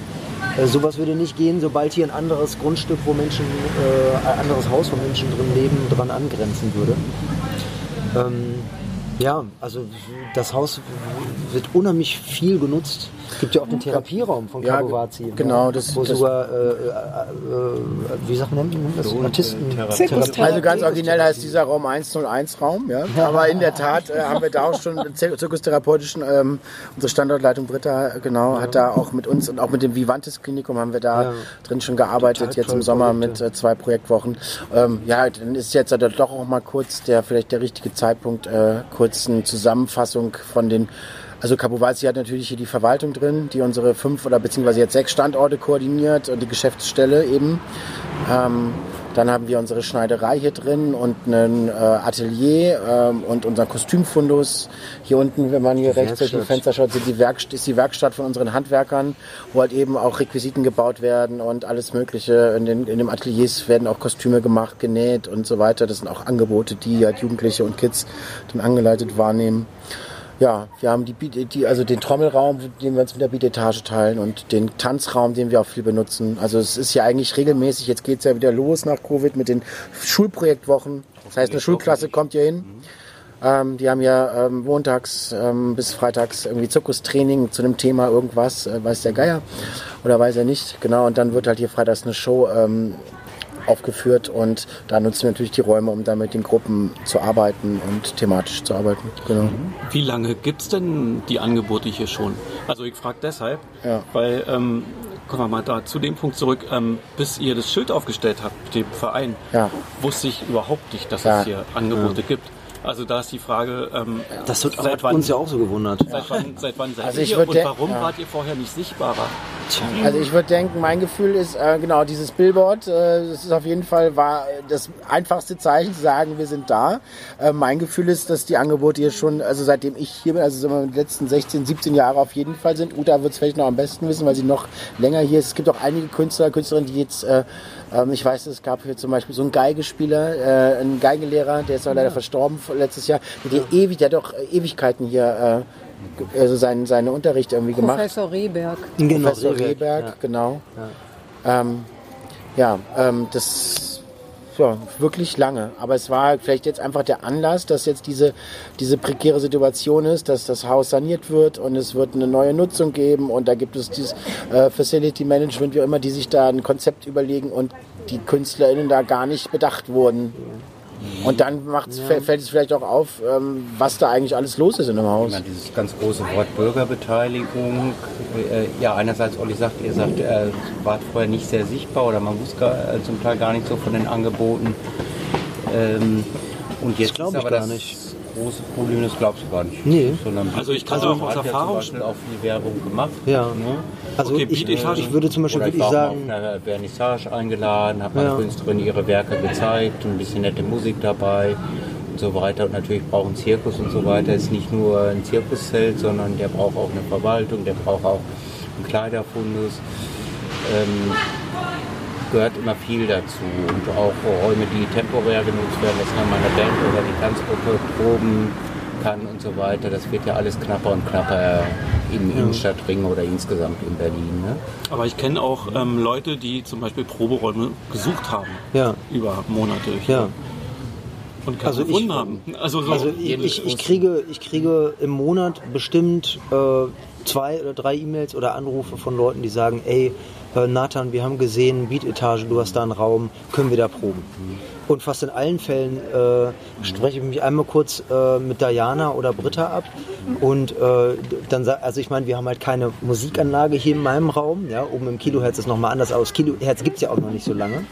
Äh, sowas würde nicht gehen, sobald hier ein anderes Grundstück, wo Menschen, äh, ein anderes Haus, wo Menschen drin leben, dran angrenzen würde. Ähm, Ja, also das Haus wird unheimlich viel genutzt. Es gibt ja auch den Therapieraum von Ja, Kabovazi. genau, das- wo das- sogar, äh, äh, äh, wie sagt man das? Artisten. Zirkustherapie. Also ganz originell heißt dieser Raum 101-Raum, ja. Aber in der Tat äh, haben wir da auch schon zirkustherapeutischen, ähm, unsere Standortleitung Britta, genau, hat da auch mit uns und auch mit dem Vivantes Klinikum haben wir da Ja. drin schon gearbeitet, Total jetzt im Sommer Projekte. mit äh, zwei Projektwochen. Ähm, ja, dann ist jetzt äh, doch auch mal kurz der, vielleicht der richtige Zeitpunkt, äh, kurz eine Zusammenfassung von den also Kapovalsi hat natürlich hier die Verwaltung drin, die unsere fünf oder beziehungsweise jetzt sechs Standorte koordiniert und die Geschäftsstelle eben. Ähm, dann haben wir unsere Schneiderei hier drin und ein äh, Atelier ähm, und unser Kostümfundus. Hier unten, wenn man hier rechts durch die. Fenster schaut, sind die Werkst ist die Werkstatt von unseren Handwerkern, wo halt eben auch Requisiten gebaut werden und alles Mögliche. In den, in den Ateliers werden auch Kostüme gemacht, genäht und so weiter. Das sind auch Angebote, die halt Jugendliche und Kids dann angeleitet wahrnehmen. Ja, wir haben die, die, also den Trommelraum, den wir uns mit der Beatetage teilen und den Tanzraum, den wir auch viel benutzen. Also es ist ja eigentlich regelmäßig, jetzt geht's ja wieder los nach Covid mit den Schulprojektwochen. Das heißt, eine Schulklasse kommt hier hin. Ähm, die haben ja ähm, montags ähm, bis freitags irgendwie Zirkustraining zu einem Thema irgendwas, äh, weiß der Geier oder weiß er nicht. Genau, und dann wird halt hier freitags eine Show ähm, aufgeführt und da nutzen wir natürlich die Räume, um da mit den Gruppen zu arbeiten und thematisch zu arbeiten. Genau. Wie lange gibt es denn die Angebote hier schon? Also ich frage deshalb, Ja. weil, ähm, kommen wir mal da zu dem Punkt zurück, ähm, bis ihr das Schild aufgestellt habt, dem Verein, Ja. wusste ich überhaupt nicht, dass Ja. es hier Angebote gibt. Also da ist die Frage, ähm, Das hat seit wann, uns ja auch so gewundert. seit wann, seit wann seid Also ihr und warum ja. wart ihr vorher nicht sichtbarer? Also ich würde denken, mein Gefühl ist, äh, genau, dieses Billboard, äh, das ist auf jeden Fall war das einfachste Zeichen zu sagen, wir sind da. Äh, mein Gefühl ist, dass die Angebote hier schon, also seitdem ich hier bin, also mal, die letzten 16, 17 Jahre auf jeden Fall sind. Uta wird es vielleicht noch am besten wissen, weil sie noch länger hier ist. Es gibt auch einige Künstler, Künstlerinnen, die jetzt, äh, ähm, ich weiß, es gab hier zum Beispiel so einen Geigespieler, äh, einen Geigenlehrer, der ist auch leider verstorben letztes Jahr. Der, hat ewig, der hat doch Ewigkeiten hier äh, also seinen, seinen Unterricht irgendwie gemacht. Professor Rehberg. Genau, Professor Rehberg, Rehberg, ja. genau. Ja, ähm, ja ähm, das ja, wirklich lange. Aber es war vielleicht jetzt einfach der Anlass, dass jetzt diese, diese prekäre Situation ist, dass das Haus saniert wird und es wird eine neue Nutzung geben und da gibt es dieses äh, Facility Management, wie auch immer, die sich da ein Konzept überlegen und die KünstlerInnen da gar nicht bedacht wurden. Und dann macht's, fällt es vielleicht auch auf, ähm, was da eigentlich alles los ist in dem Haus. Ja, dieses ganz große Wort Bürgerbeteiligung. Äh, ja, einerseits, Olli sagt, ihr sagt, er war vorher nicht sehr sichtbar oder man wusste gar, äh, zum Teil gar nicht so von den Angeboten. Ähm, und jetzt glaub ist ich aber gar das nicht. Große Problem, das glaubst du gar nicht. Nee. Sondern Also ich kann also auch aus ja Erfahrung- zum Beispiel auch viel Werbung gemacht. Ja. Ne? Also Okay, ich, ich würde zum Beispiel ich wirklich sagen, mal auf einer Vernissage eingeladen, habe meine Ja. Künstlerin ihre Werke gezeigt, ein bisschen nette Musik dabei und so weiter. Und natürlich braucht ein Zirkus und so weiter. Ist nicht nur ein Zirkuszelt, sondern der braucht auch eine Verwaltung, der braucht auch einen Kleiderfundus. Ähm, gehört immer viel dazu und auch Räume, die temporär genutzt werden, dass man meine Band oder die Tanzgruppe proben kann und so weiter. Das wird ja alles knapper und knapper im Innenstadtring oder insgesamt in Berlin. Ne? Aber ich kenne auch ähm, Leute, die zum Beispiel Proberäume gesucht haben. Ja. Über Monate. ja. Und Also ich- haben. Also, so, Also ich, ich, ich, kriege, ich kriege im Monat bestimmt äh, zwei oder drei E-Mails oder Anrufe von Leuten, die sagen, ey, äh, Nathan, wir haben gesehen, Beat-Etage, du hast da einen Raum, können wir da proben? Und fast in allen Fällen äh, spreche ich mich einmal kurz äh, mit Diana oder Britta ab und äh, dann also ich meine, wir haben halt keine Musikanlage hier in meinem Raum, ja, oben im Kilohertz ist nochmal anders aus. Kilohertz gibt es ja auch noch nicht so lange.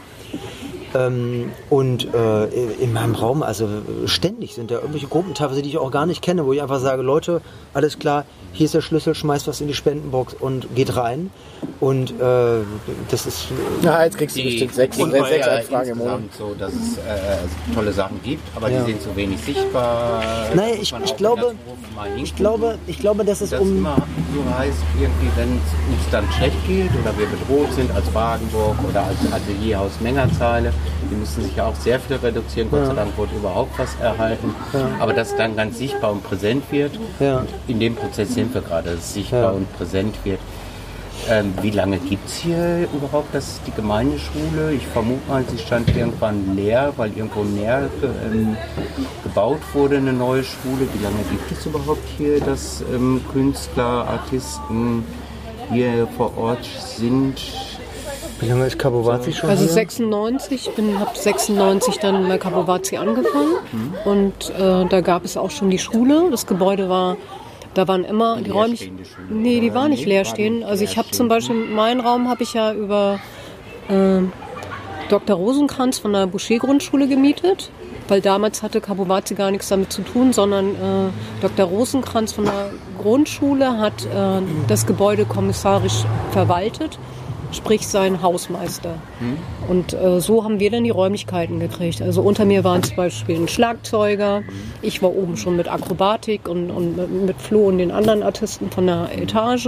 Ähm, und äh, in meinem Raum, also ständig sind da irgendwelche Gruppen teilweise, die ich auch gar nicht kenne, wo ich einfach sage, Leute, alles klar, hier ist der Schlüssel, schmeißt was in die Spendenbox und geht rein. Und äh, das ist Na, jetzt kriegst du bestimmt sechs, sechs, sechs Anfragen im Monat. so, dass es äh, tolle Sachen gibt, aber Ja. die sind zu wenig sichtbar. Naja, ich- ich glaube- ich glaube, ich glaube, dass es das um immer so heißt, irgendwie, wenn es uns dann schlecht geht oder wir bedroht sind als Wagenburg oder als Atelierhaus Mengerzeile, die müssen sich ja auch sehr viel reduzieren. Gott sei Dank wurde überhaupt was erhalten. Aber dass dann ganz sichtbar und präsent wird, und in dem Prozess sind wir gerade, dass es sichtbar und präsent wird. Ähm, wie lange gibt es hier überhaupt das, die Gemeindeschule? Ich vermute mal, sie stand irgendwann leer, weil irgendwo näher ähm, gebaut wurde, eine neue Schule. Wie lange gibt es überhaupt hier, dass ähm, Künstler, Artisten hier vor Ort sind? Wie lange ist Kabowazi schon Also hier? 96, ich habe 96 dann bei Kabowazi angefangen und äh, da gab es auch schon die Schule. Das Gebäude war, da waren immer die räumlich. leerstehende Schule, Nee, die oder? war nicht Nee, Also ich habe zum. Beispiel meinen Raum habe ich ja über äh, Dr. Rosenkranz von der Boucher-Grundschule gemietet, weil damals hatte Kabowazi gar nichts damit zu tun, sondern äh, Dr. Rosenkranz von der Grundschule hat äh, das Gebäude kommissarisch verwaltet, sprich sein Hausmeister. Und äh, so haben wir dann die Räumlichkeiten gekriegt. Also unter mir waren zum Beispiel ein Schlagzeuger, ich war oben schon mit Akrobatik und, und mit- Flo und den anderen Artisten von der Etage.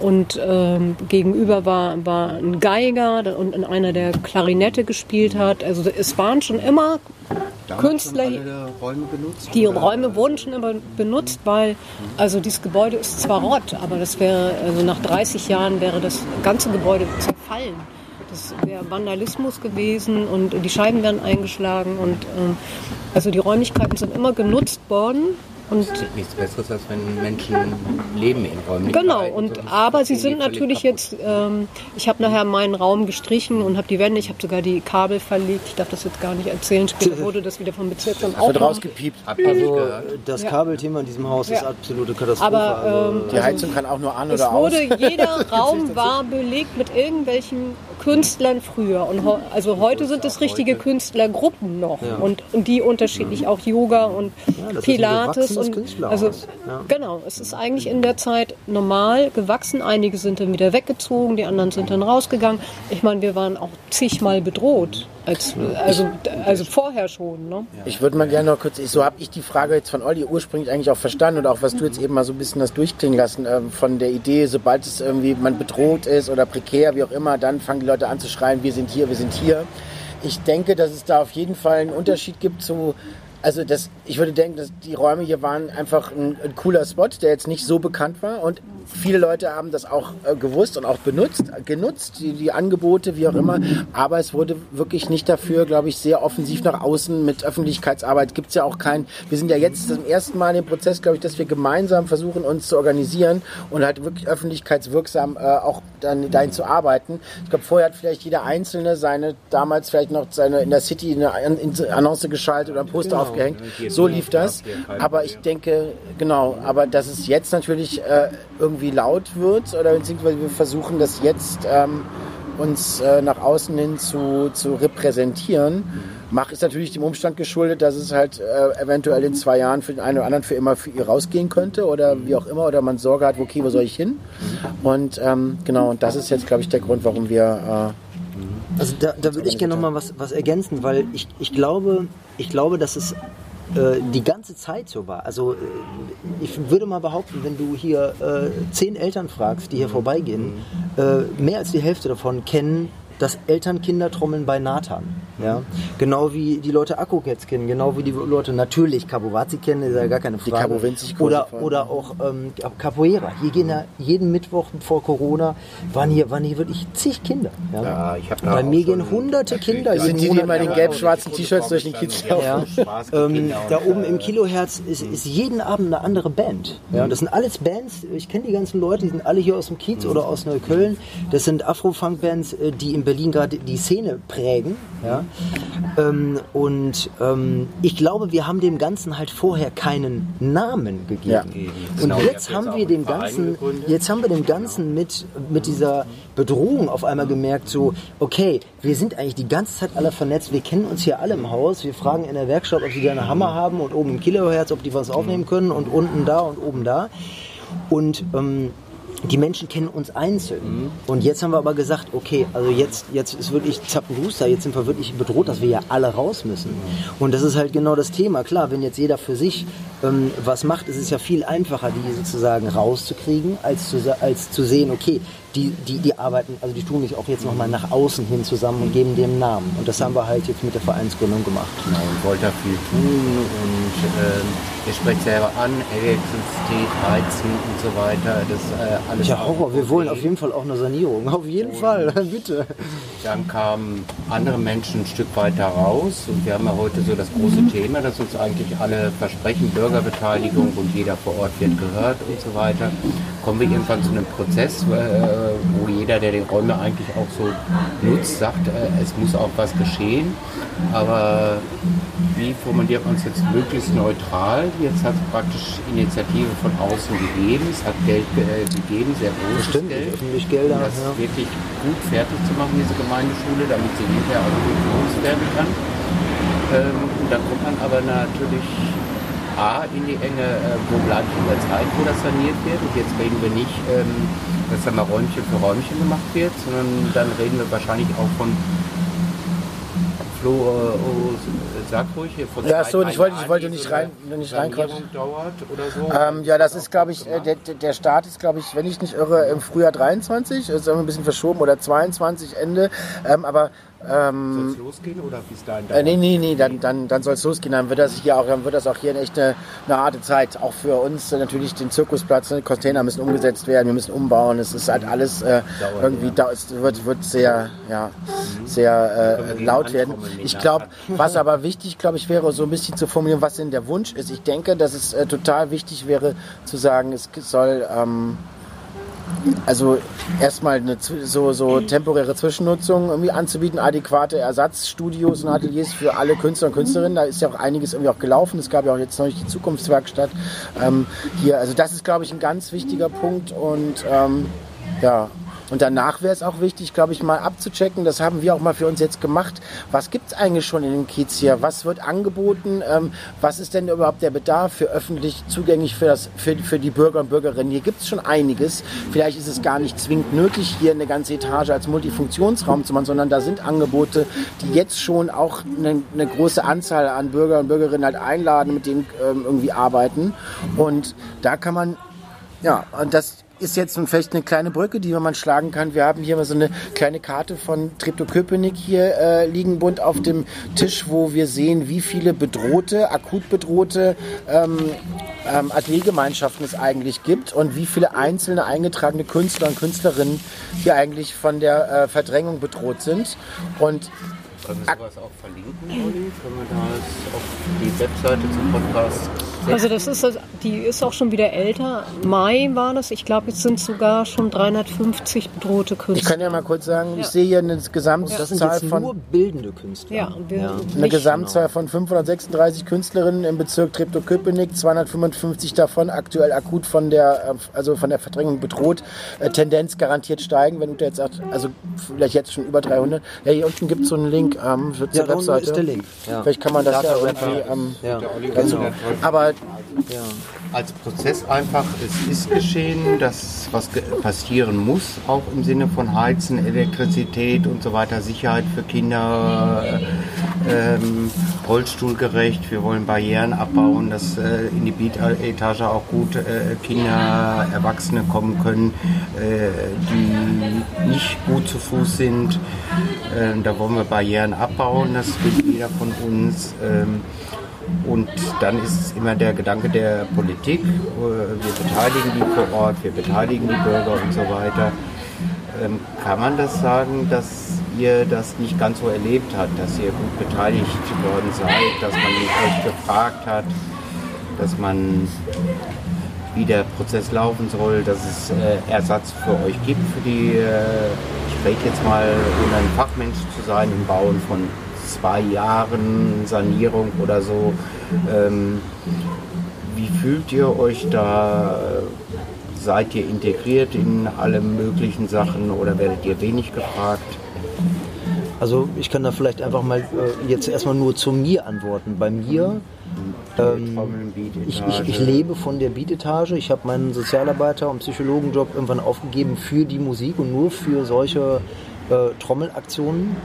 Und ähm, gegenüber war, war ein Geiger und einer, der Klarinette gespielt hat. Also es waren schon immer Künstler. alle Räume benutzt? Die Räume wurden schon immer benutzt, weil also dieses Gebäude ist zwar Rott, aber das wäre also nach 30 Jahren wäre das ganze Gebäude zerfallen. Das wäre Vandalismus gewesen und die Scheiben wären eingeschlagen und ähm, also die Räumlichkeiten sind immer genutzt worden und Nichts Besseres, als wenn Menschen leben in Räumlichkeiten. Genau, und aber sie die sind natürlich kaputt. jetzt, ähm, ich habe nachher meinen Raum gestrichen und habe die Wände, ich habe sogar die Kabel verlegt, ich darf das jetzt gar nicht erzählen, später wurde das wieder vom Bezirksamt Wird auch. rausgepiept. Ihr nicht Also das Ja. Kabelthema in diesem Haus ist Ja. absolute Katastrophe. Aber, also, ähm, Die Heizung kann auch nur an Es oder aus. wurde, jeder Raum war belegt mit irgendwelchen Künstlern früher. Und ho- also heute sind es richtige Künstlergruppen noch. Und, und die unterschiedlich auch Yoga und ein Pilates. Und, also, Ja. Genau, es ist eigentlich in der Zeit normal gewachsen. Einige sind dann wieder weggezogen, die anderen sind dann rausgegangen. Ich meine, wir waren auch zigmal bedroht. Als, also, also vorher schon. Ne? Ich würde mal gerne noch kurz, ich, so habe ich die Frage jetzt von Olli ursprünglich eigentlich auch verstanden und auch was du jetzt eben mal so ein bisschen das durchklingen lassen, ähm, von der Idee, sobald es irgendwie man bedroht ist oder prekär, wie auch immer, dann fangen die Leute an zu schreien, wir sind hier, wir sind hier. Ich denke, dass es da auf jeden Fall einen Unterschied gibt zu also das, ich würde denken, dass die Räume hier waren einfach ein, ein cooler Spot, der jetzt nicht so bekannt war und viele Leute haben das auch äh, gewusst und auch benutzt, genutzt, die, die Angebote, wie auch immer, aber es wurde wirklich nicht dafür, glaube ich, sehr offensiv nach außen mit Öffentlichkeitsarbeit. Gibt es ja auch kein, wir sind ja jetzt zum ersten Mal in dem Prozess, glaube ich, dass wir gemeinsam versuchen, uns zu organisieren und halt wirklich öffentlichkeitswirksam äh, auch dann dahin zu arbeiten. Ich glaube, vorher hat vielleicht jeder Einzelne seine, damals vielleicht noch seine in der City eine An- in- Annonce geschaltet oder ein Poster aufgehängt. So lief das. Aber ich denke, genau, aber dass es jetzt natürlich äh, irgendwie laut wird oder beziehungsweise wir versuchen das jetzt ähm, uns äh, nach außen hin zu, zu repräsentieren, macht ist natürlich dem Umstand geschuldet, dass es halt äh, eventuell in zwei Jahren für den einen oder anderen für immer für ihr rausgehen könnte oder wie auch immer oder man Sorge hat, okay, wo soll ich hin? Und ähm, genau, und das ist jetzt, glaube ich, der Grund, warum wir Also da, da würde ich gerne noch mal was, was ergänzen, weil ich, ich glaube, ich glaube, dass es äh, die ganze Zeit so war. Also äh, ich würde mal behaupten, wenn du hier äh, zehn Eltern fragst, die hier vorbeigehen, äh, mehr als die Hälfte davon kennen das Elternkindertrommeln bei Nathan. Ja? Genau wie die Leute Akkukets kennen, genau wie die Leute natürlich Capovazi kennen, ist ja gar keine Frage. Kurse oder, oder auch ähm, Capoeira. Hier gehen ja jeden Mittwoch vor Corona waren hier, waren hier wirklich zig Kinder. Ja? Ja, ich hab Bei mir gehen hunderte Kinder sind die, die immer den gelb-schwarzen T-Shirts durch den Kiez laufen. ja. Ähm, da oben im Kilohertz ist, ist jeden Abend eine andere Band. Ja, das sind alles Bands, ich kenne die ganzen Leute, die sind alle hier aus dem Kiez oder aus Neukölln. Das sind Afro-Funk-Bands, äh, die in Berlin gerade die Szene prägen. Ja. Ähm, und ähm, ich glaube, wir haben dem Ganzen halt vorher keinen Namen gegeben. Ja. Und Genau, ihr jetzt haben jetzt wir dem einen Ganzen, jetzt haben wir dem Ganzen mit, mit dieser Bedrohung auf einmal gemerkt, so, okay, wir sind eigentlich die ganze Zeit alle vernetzt, wir kennen uns hier alle im Haus, wir fragen in der Werkstatt, ob sie da eine Hammer haben und oben im Kilohertz, ob die was aufnehmen können und unten da und oben da. Und ähm, die Menschen kennen uns einzeln. Und jetzt haben wir aber gesagt, okay, also jetzt, jetzt ist wirklich Zappenhuster, jetzt sind wir wirklich bedroht, dass wir ja alle raus müssen. Und das ist halt genau das Thema. Klar, wenn jetzt jeder für sich ähm, was macht, ist es ja viel einfacher, die sozusagen rauszukriegen, als zu, als zu sehen, okay, die, die, die arbeiten, also die tun sich auch jetzt nochmal nach außen hin zusammen und geben dem Namen. Und das haben wir halt jetzt mit der Vereinsgründung gemacht. Genau, und wollte da viel tun und ähm, ihr sprecht selber an, Elektrizität, Heizen und so weiter, das äh, alles. Ja, Horror, wir wollen auf jeden Fall auch eine Sanierung. Auf jeden Fall, bitte. Dann kamen andere Menschen ein Stück weiter raus und wir haben ja heute so das große Thema, das uns eigentlich alle versprechen, Bürgerbeteiligung und jeder vor Ort wird gehört und so weiter. Kommen wir irgendwann zu einem Prozess, äh, wo jeder, der die Räume eigentlich auch so nutzt, sagt, äh, es muss auch was geschehen. Aber wie formuliert man es jetzt möglichst neutral? Jetzt hat es praktisch Initiative von außen gegeben, es hat Geld äh, gegeben, sehr großes Stimmt, Geld öffentlich Gelder. um das Ja. wirklich gut fertig zu machen, diese Gemeindeschule, damit sie hinterher auch gut genutzt werden kann. Ähm, und dann kommt man aber natürlich A in die Enge, äh, wo bleibt in der Zeit, wo das saniert wird. Und jetzt reden wir nicht, ähm, dass da mal Räumchen für Räumchen gemacht wird, sondern dann reden wir wahrscheinlich auch von Flo, äh, sag ruhig, hier von Ja, so, ich wollte- ich wollte nicht rein- nicht reinquatschen. dauert oder so. Ähm, ja, das ist, glaube ich, äh, der, der Start ist, glaube ich, wenn ich nicht irre, im Frühjahr 23, ist ein bisschen verschoben, oder 22 Ende. Ähm, aber ähm, Soll es losgehen oder bis dahin? Äh, nee, nee, nee, dann, dann, dann soll es losgehen. Dann wird das hier auch, dann wird das auch hier echt eine, eine harte Zeit. Auch für uns äh, natürlich den Zirkusplatz. Ne? Container müssen umgesetzt werden, wir müssen umbauen. Es ist halt alles äh, Dauert, irgendwie, da, es wird, wird sehr, ja, sehr Können wir äh, laut werden. Ich glaube, was aber wichtig, glaube ich, wäre so ein bisschen zu formulieren, was denn der Wunsch ist. Ich denke, dass es äh, total wichtig wäre zu sagen, es soll ähm, also erstmal eine so, so temporäre Zwischennutzung irgendwie anzubieten, adäquate Ersatzstudios und Ateliers für alle Künstler und Künstlerinnen. Da ist ja auch einiges irgendwie auch gelaufen. Es gab ja auch jetzt neulich die Zukunftswerkstatt ähm, hier. Also das ist, glaube ich, ein ganz wichtiger Punkt und ähm, ja. Und danach wäre es auch wichtig, glaube ich, mal abzuchecken, das haben wir auch mal für uns jetzt gemacht, was gibt es eigentlich schon in dem Kiez hier? Was wird angeboten? Ähm, was ist denn überhaupt der Bedarf für öffentlich zugänglich für, das, für, für die Bürger und Bürgerinnen? Hier gibt es schon einiges. Vielleicht ist es gar nicht zwingend nötig, hier eine ganze Etage als Multifunktionsraum zu machen, sondern da sind Angebote, die jetzt schon auch eine, eine große Anzahl an Bürger und Bürgerinnen halt einladen, mit denen ähm, irgendwie arbeiten. Und da kann man ja, und das ist jetzt vielleicht eine kleine Brücke, die man schlagen kann. Wir haben hier mal so eine kleine Karte von Treptow-Köpenick hier äh, liegen bunt auf dem Tisch, wo wir sehen, wie viele bedrohte, akut bedrohte ähm, ähm, Ateliergemeinschaften es eigentlich gibt und wie viele einzelne eingetragene Künstler und Künstlerinnen hier eigentlich von der äh, Verdrängung bedroht sind. Und Können wir sowas auch verlinken, Olli? Können wir das auf die Webseite zum Podcast? Also das ist, das- die ist auch schon wieder älter. Mai war das. Ich glaube, jetzt sind sogar schon 350 bedrohte ich Künstler. kann ja mal kurz sagen, ich sehe hier eine Das sind Gesamtzahl jetzt von nur bildende Künstler. Ja, Ja. Eine Gesamtzahl von 536 Künstlerinnen im Bezirk Treptow-Köpenick, 255 davon aktuell akut von der, äh, also von der Verdrängung bedroht. Äh, Tendenz garantiert steigen, wenn du jetzt sagt, also vielleicht jetzt schon über 300. Ja, hier unten gibt es so einen Link ähm, für Ja, zur Webseite. ist der Link. Ja. Vielleicht kann man das ja irgendwie. Ähm, Ja, genau. genau. Aber Ja. als Prozess einfach, es ist geschehen, dass was passieren muss, auch im Sinne von Heizen, Elektrizität und so weiter, Sicherheit für Kinder, äh, ähm, rollstuhlgerecht, wir wollen Barrieren abbauen, dass äh, in die Bietetage auch gut äh, Kinder, Erwachsene kommen können, äh, die nicht gut zu Fuß sind. Ähm, da wollen wir Barrieren abbauen, das will jeder von uns. Ähm, und dann ist es immer der Gedanke der Politik, äh, wir beteiligen die vor Ort, wir beteiligen die Bürger und so weiter. Ähm, Kann man das sagen, dass ihr das nicht ganz so erlebt habt, dass ihr gut beteiligt worden seid, dass man euch gefragt hat, dass man wie der Prozess laufen soll, dass es äh, Ersatz für euch gibt für die, äh, ich spreche jetzt mal, ohne ein Fachmensch zu sein, im Bauen von zwei Jahren Sanierung oder so. Ähm, wie fühlt ihr euch da? Seid ihr integriert in alle möglichen Sachen oder werdet ihr wenig gefragt? Also ich kann da vielleicht einfach mal äh, jetzt erstmal nur zu mir antworten. Bei mir, ähm, ich, ich, ich lebe von der Beatetage. Ich habe meinen Sozialarbeiter- und Psychologenjob irgendwann aufgegeben für die Musik und nur für solche äh, Trommelaktionen.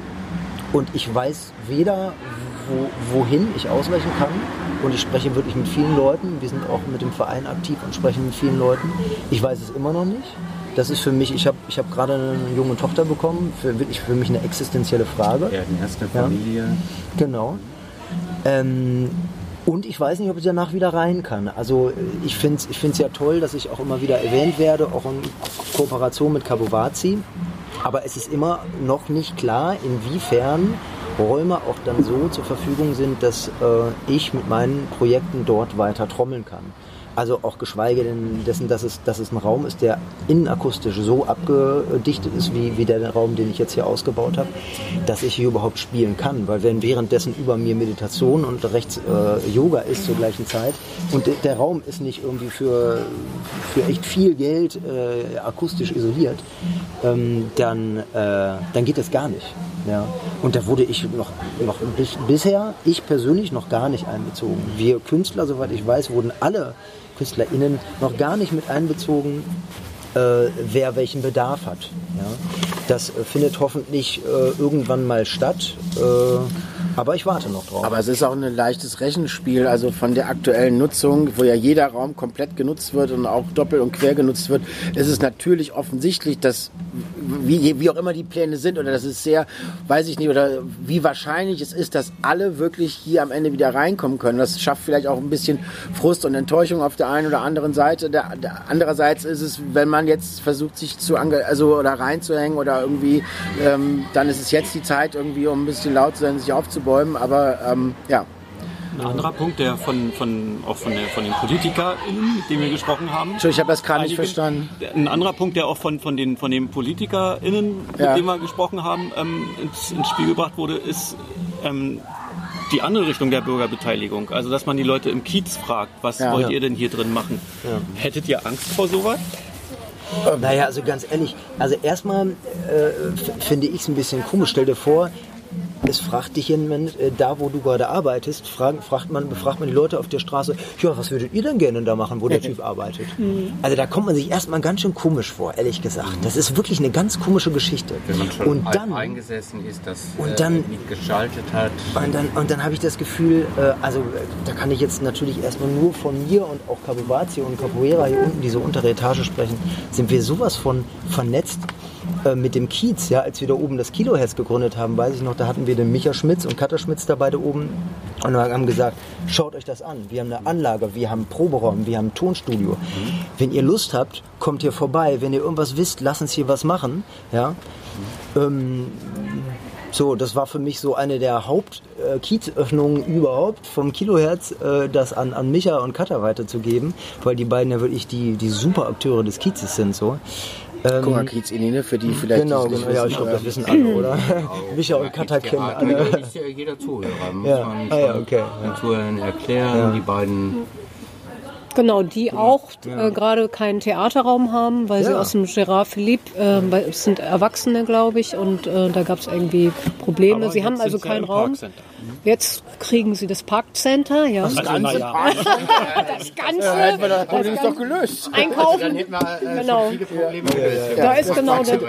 Und ich weiß weder, wo, wohin ich ausweichen kann. Und ich spreche wirklich mit vielen Leuten. Wir sind auch mit dem Verein aktiv und sprechen mit vielen Leuten. Ich weiß es immer noch nicht. Das ist für mich, ich habe ich hab gerade eine junge Tochter bekommen, für, wirklich für mich eine existenzielle Frage. Ja, die erste Familie. Genau. Ähm, und ich weiß nicht, ob ich danach wieder rein kann. Also ich finde es ich find's ja toll, dass ich auch immer wieder erwähnt werde, auch in Kooperation mit Kabovazi. Aber es ist immer noch nicht klar, inwiefern Räume auch dann so zur Verfügung sind, dass äh, ich mit meinen Projekten dort weiter trommeln kann. Also auch geschweige denn dessen, dass es, dass es ein Raum ist, der innenakustisch so abgedichtet ist, wie, wie der Raum, den ich jetzt hier ausgebaut habe, dass ich hier überhaupt spielen kann. Weil wenn währenddessen über mir Meditation und rechts äh, Yoga ist zur gleichen Zeit und de, der Raum ist nicht irgendwie für, für echt viel Geld äh, akustisch isoliert, ähm, dann, äh, dann geht das gar nicht. Ja. Und da wurde ich noch, noch bis, bisher, ich persönlich, noch gar nicht einbezogen. Wir Künstler, soweit ich weiß, wurden alle KünstlerInnen noch gar nicht mit einbezogen, äh, wer welchen Bedarf hat. Ja? Das äh, findet hoffentlich äh, irgendwann mal statt. Äh, aber ich warte noch drauf. Aber es ist auch ein leichtes Rechenspiel, also von der aktuellen Nutzung, wo ja jeder Raum komplett genutzt wird und auch doppelt und quer genutzt wird, ist es natürlich offensichtlich, dass wie, wie auch immer die Pläne sind oder das ist sehr, weiß ich nicht, oder wie wahrscheinlich es ist, dass alle wirklich hier am Ende wieder reinkommen können. Das schafft vielleicht auch ein bisschen Frust und Enttäuschung auf der einen oder anderen Seite. Der, der, andererseits ist es, wenn man jetzt versucht, sich zu also oder reinzuhängen oder irgendwie, ähm, dann ist es jetzt die Zeit irgendwie, um ein bisschen laut zu sein, sich aufzubäumen. Aber ähm, ja, ein anderer Punkt, der von, von, auch von, der, von den PolitikerInnen, mit denen wir gesprochen haben. Entschuldigung, ich habe das gerade nicht verstanden. Ein anderer Punkt, der auch von, von, den, von den PolitikerInnen, mit Ja. denen wir gesprochen haben, ähm, ins, ins Spiel gebracht wurde, ist ähm, die andere Richtung der Bürgerbeteiligung. Also, dass man die Leute im Kiez fragt, was Ja. wollt Ja. ihr denn hier drin machen? Hättet ihr Angst vor sowas? Naja, also ganz ehrlich, also erstmal äh, finde ich es ein bisschen komisch. Stell dir vor, es fragt dich jemand, äh, da wo du gerade arbeitest, fragt, fragt man, befragt man die Leute auf der Straße, ja, was würdet ihr denn gerne da machen, wo der Typ arbeitet? Also da kommt man sich erstmal ganz schön komisch vor, ehrlich gesagt. Das ist wirklich eine ganz komische Geschichte. Wenn man schon Und dann, eingesessen ist, das und äh, dann- nicht geschaltet hat. Und dann, und dann habe ich das Gefühl, äh, also da kann ich jetzt natürlich erstmal nur von mir und auch Capovatio und Capoeira hier unten, diese untere Etage sprechen, sind wir sowas von vernetzt äh, mit dem Kiez. Ja, als wir da oben das Kiloherz gegründet haben, weiß ich noch, da hatten wir den Micha Schmitz und Katja Schmitz da beide oben und haben gesagt, schaut euch das an. Wir haben eine Anlage, wir haben einen Proberaum, wir haben ein Tonstudio. Wenn ihr Lust habt, kommt hier vorbei. Wenn ihr irgendwas wisst, lasst uns hier was machen. Ja. Ähm, so, das war für mich so eine der Haupt-Kiezöffnungen überhaupt vom Kilohertz, äh, das an, an Micha und Katha weiterzugeben, weil die beiden ja wirklich die, die super Akteure des Kiezes sind. So. Ähm, Guck mal, Kiez-Inine, für die vielleicht genau, die genau, ja, ich wissen, glaube, aber- das wissen alle, oder? Micha und Gibt's kennen ja- alle. Ist ja jeder Zuhörer. Muss Ja. man Ah, ja, okay, den Zuhörern erklären. Die beiden Genau, die auch äh, gerade keinen Theaterraum haben, weil sie Ja. aus dem Gérard Philippe, äh, es sind Erwachsene, glaube ich, und äh, da gab es irgendwie Probleme. Aber sie haben also sie ja keinen Raum. Parkcenter. Jetzt kriegen sie das Parkcenter, ja. Also, na ja. Das Ganze, wir das das Problem ist doch Ganze gelöst. einkaufen. hätten wir äh, Genau. viele Probleme gelöst. Da ist genau der.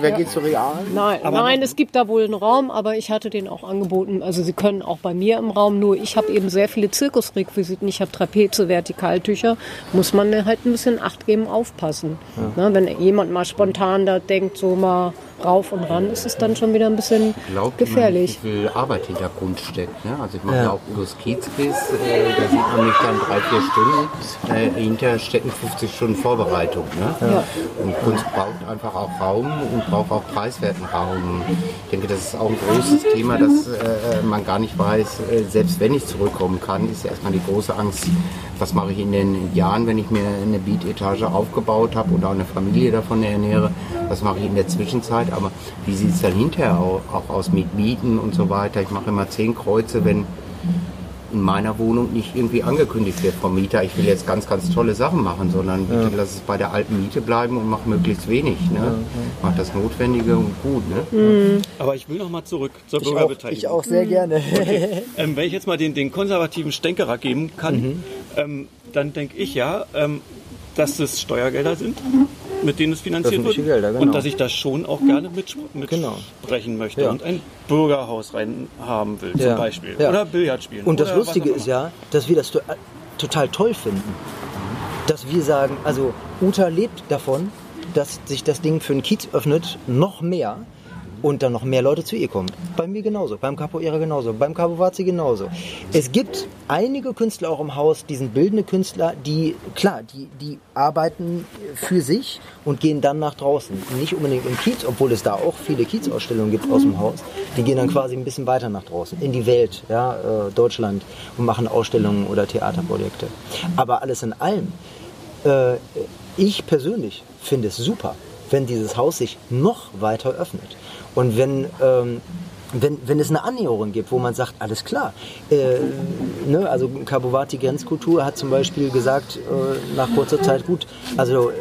Wer geht zu Real? Nein, nein, es gibt da wohl einen Raum, aber ich hatte den auch angeboten. Also Sie können auch bei mir im Raum, nur ich habe eben sehr viele Zirkusrequisiten. Ich habe Trapeze, Vertikaltücher. Muss man halt ein bisschen Acht geben, aufpassen. Na, wenn jemand mal spontan da denkt, so mal rauf und ran, ist es dann schon wieder ein bisschen Glaubt gefährlich. Man, wie viel Arbeit hinter Kunst steckt. Ne? Also ich mache ja. auch Udos Kiezquiz, äh, da sieht man mich dann drei, vier Stunden. Äh, hinter stecken 50 Stunden Vorbereitung. Ne? Ja. Und Kunst braucht einfach auch Raum und braucht auch preiswerten Raum. Ich denke, das ist auch ein großes Thema, dass äh, man gar nicht weiß, äh, selbst wenn ich zurückkommen kann, ist ja erstmal die große Angst, was mache ich in den Jahren, wenn ich mir eine Beat-Etage aufgebaut habe auch eine Familie davon ernähre, was mache ich in der Zwischenzeit, aber wie sieht es dann hinterher auch, auch aus mit Mieten und so weiter. Ich mache immer zehn Kreuze, wenn in meiner Wohnung nicht irgendwie angekündigt wird vom Mieter, ich will jetzt ganz, ganz tolle Sachen machen, sondern bitte lass es bei der alten Miete bleiben und mach möglichst wenig. Ne? Mach das Notwendige und gut. Ne? Aber ich will noch mal zurück zur Ich auch, Bürgerbeteiligung. ich auch sehr gerne. Ähm, wenn ich jetzt mal den, den konservativen Stänkerer geben kann, Mhm. ähm, dann denke ich ja, ähm, dass das Steuergelder sind, mit denen es finanziert wird. Gelder, genau. Und dass ich das schon auch gerne mit, Genau. mitsprechen möchte Ja. und ein Bürgerhaus rein haben will, Ja. zum Beispiel. Ja. Oder Billard spielen. Und das Lustige ist ja, dass wir das to total toll finden. Dass wir sagen, also Uta lebt davon, dass sich das Ding für den Kiez öffnet, noch mehr und dann noch mehr Leute zu ihr kommen. Bei mir genauso, beim Capoeira genauso, beim Capovazi genauso. Es gibt einige Künstler auch im Haus, die sind bildende Künstler, die, klar, die, die arbeiten für sich und gehen dann nach draußen. Nicht unbedingt im Kiez, obwohl es da auch viele Kiezausstellungen gibt aus dem Haus. Die gehen dann quasi ein bisschen weiter nach draußen, in die Welt, ja, äh, Deutschland und machen Ausstellungen oder Theaterprojekte. Aber alles in allem, äh, ich persönlich finde es super, wenn dieses Haus sich noch weiter öffnet. Und wenn, ähm, wenn, wenn es eine Annäherung gibt, wo man sagt, alles klar, äh, ne, also Kabovati Grenzkultur hat zum Beispiel gesagt, äh, nach kurzer Zeit, gut, also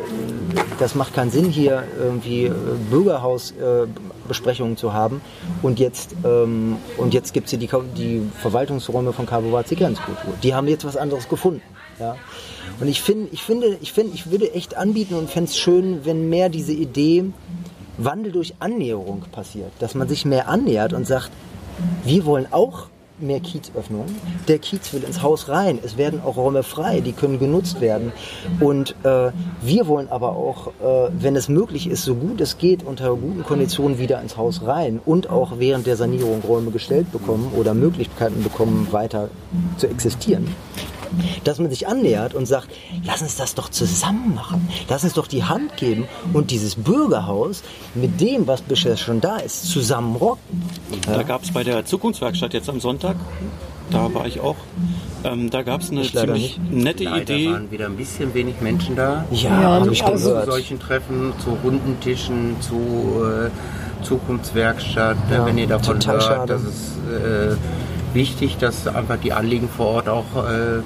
das macht keinen Sinn hier irgendwie äh, Bürgerhausbesprechungen zu haben und jetzt, ähm, jetzt gibt es hier die, die Verwaltungsräume von Kabovati Grenzkultur. Die haben jetzt was anderes gefunden. Ja? Und ich, find, ich finde, ich finde, ich würde echt anbieten und fände es schön, wenn mehr diese Idee Wandel durch Annäherung passiert. Dass man sich mehr annähert und sagt, wir wollen auch mehr Kiezöffnungen. Der Kiez will ins Haus rein. Es werden auch Räume frei, die können genutzt werden. Und äh, wir wollen aber auch, äh, wenn es möglich ist, so gut es geht, unter guten Konditionen wieder ins Haus rein und auch während der Sanierung Räume gestellt bekommen oder Möglichkeiten bekommen, weiter zu existieren dass man sich annähert und sagt, lass uns das doch zusammen machen. Lass uns doch die Hand geben und dieses Bürgerhaus mit dem, was bisher schon da ist, zusammen rocken. Da gab es bei der Zukunftswerkstatt jetzt am Sonntag, da war ich auch, ähm, da gab es eine Ich ziemlich nette Leider Idee. waren wieder ein bisschen wenig Menschen da. Ja, Ja, habe ich also- Zu gehört. solchen Treffen, zu runden Tischen, zu äh, Zukunftswerkstatt. Ja, Wenn ihr davon total hört, schade. das ist äh, wichtig, dass einfach die Anliegen vor Ort auch äh,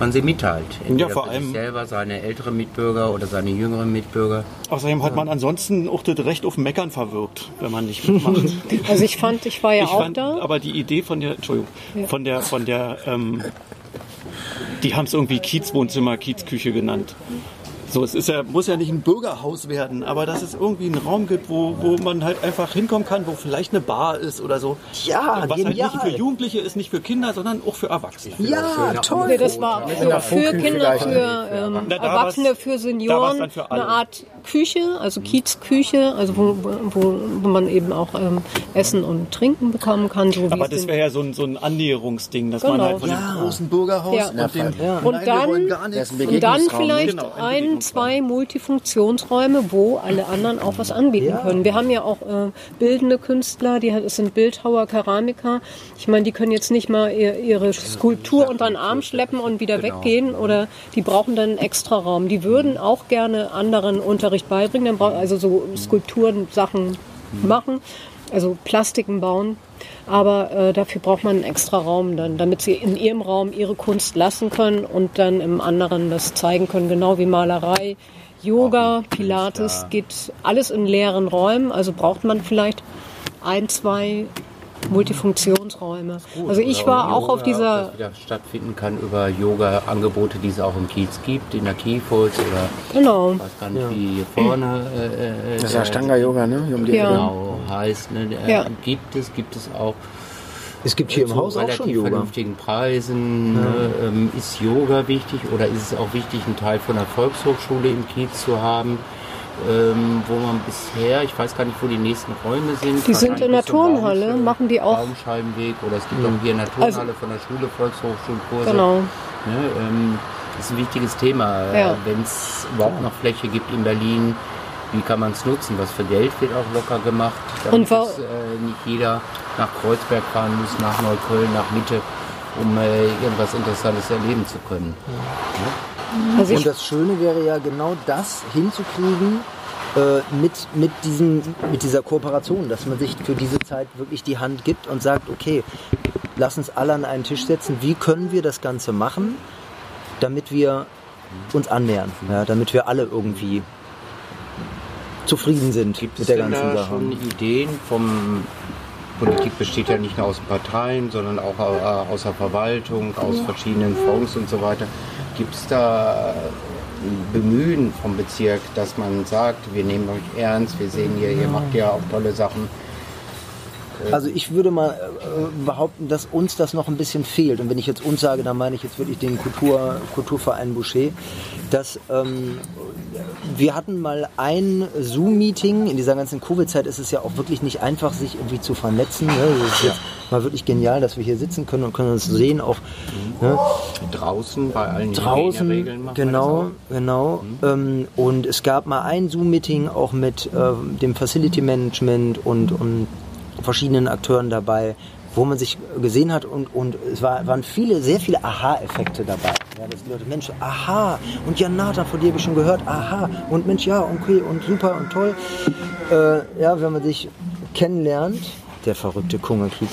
man sie mitteilt. Entweder vor für allem- sich selber, seine älteren Mitbürger oder seine jüngeren Mitbürger. Außerdem hat man ansonsten auch das Recht auf Meckern verwirkt, wenn man nicht mitmacht. Also ich fand, ich war ja ich auch fand da. aber die Idee von der, Entschuldigung, Ja. von der, von der, ähm, die haben es irgendwie Kiezwohnzimmer, Kiezküche genannt. So, es ist ja, muss ja nicht ein Bürgerhaus werden, aber dass es irgendwie einen Raum gibt, wo, wo man halt einfach hinkommen kann, wo vielleicht eine Bar ist oder so. Ja, Was halt genial. nicht für Jugendliche ist, nicht für Kinder, sondern auch für Erwachsene. Ja, toll. Nee, das war für, einer für Funkküche Kinder, für ähm, Na, Erwachsene, für Senioren für eine Art Küche, also Kiezküche, also wo, wo, wo man eben auch ähm, Essen und Trinken bekommen kann. So wie Aber das wäre ja so ein, so ein Annäherungsding, dass Genau. man halt von Ja. dem großen Bürgerhaus Ja. und dem Ja. Und dann- Und dann vielleicht Genau, ein. Zwei Multifunktionsräume, wo alle anderen auch was anbieten Ja. können. Wir haben ja auch äh, bildende Künstler, die es sind Bildhauer, Keramiker. Ich meine, die können jetzt nicht mal ihr, ihre Skulptur unter den Arm schleppen und wieder Genau. weggehen oder die brauchen dann einen extra Raum. Die würden auch gerne anderen Unterricht beibringen, dann also so Skulpturen, Sachen machen, also Plastiken bauen. Aber äh, dafür braucht man einen extra Raum dann, damit sie in ihrem Raum ihre Kunst lassen können und dann im anderen das zeigen können, genau wie Malerei, Yoga, Pilates, geht alles in leeren Räumen. Also braucht man vielleicht ein, zwei Multifunktionsräume. Also ich war auch Yoga, auf dieser Das wieder stattfinden kann über Yoga-Angebote, die es auch im Kiez gibt, in der Kiefholz oder Genau. ich weiß gar nicht, wie hier vorne. Äh, äh, Das ist ja der- Stanga-Yoga, ne? Um die Ja. Genau, heißt, ne, äh, Ja. gibt es, gibt es auch Es gibt hier im Haus auch schon Yoga. vernünftigen Preisen. Ne, ähm, ist Yoga wichtig oder ist es auch wichtig, einen Teil von der Volkshochschule im Kiez zu haben? Ähm, wo man bisher, ich weiß gar nicht, wo die nächsten Räume sind. Die sind in der Turnhalle, machen die auch- Baumscheibenweg oder es gibt auch hier in der Also- Turnhalle von der Schule Volkshochschulkurse. Genau. Ne, ähm, das ist ein wichtiges Thema. Ja. Wenn es überhaupt noch Fläche gibt in Berlin, wie kann man es nutzen? Was für Geld wird auch locker gemacht, damit es, äh, nicht jeder nach Kreuzberg fahren muss, nach Neukölln, nach Mitte, um äh, irgendwas Interessantes erleben zu können. Also Und das Schöne wäre ja genau das hinzukriegen äh, mit, mit, diesem, mit dieser Kooperation, dass man sich für diese Zeit wirklich die Hand gibt und sagt, okay, lass uns alle an einen Tisch setzen, wie können wir das Ganze machen, damit wir uns annähern, ja, damit wir alle irgendwie zufrieden sind Gibt mit es der denn ganzen da Sache. schon Ideen vom Politik besteht ja nicht nur aus Parteien, sondern auch äh, aus der Verwaltung, aus verschiedenen Fonds und so weiter. Gibt es da ein Bemühen vom Bezirk, dass man sagt, wir nehmen euch ernst, wir sehen hier, ihr macht ja auch tolle Sachen. Also ich würde mal äh, behaupten, dass uns das noch ein bisschen fehlt. Und wenn ich jetzt uns sage, dann meine ich jetzt wirklich den Kultur, Kulturverein Boucher, dass ähm, wir hatten mal ein Zoom-Meeting. In dieser ganzen Covid-Zeit ist es ja auch wirklich nicht einfach, sich irgendwie zu vernetzen. Ne? Das ist jetzt mal wirklich genial, dass wir hier sitzen können und können uns sehen. Auch ne? Draußen bei allen draußen, wir genau, das genau. Ähm, und es gab mal ein Zoom-Meeting auch mit äh, dem Facility Management und, und verschiedenen Akteuren dabei, wo man sich gesehen hat und, und es war, waren viele, sehr viele Aha-Effekte dabei. Ja, dass die Leute, Mensch, aha, und ja, Nathan, von dir habe ich schon gehört, aha, und Mensch, ja, okay, und super und toll. Äh, ja, wenn man sich kennenlernt, der verrückte Kungelkiez.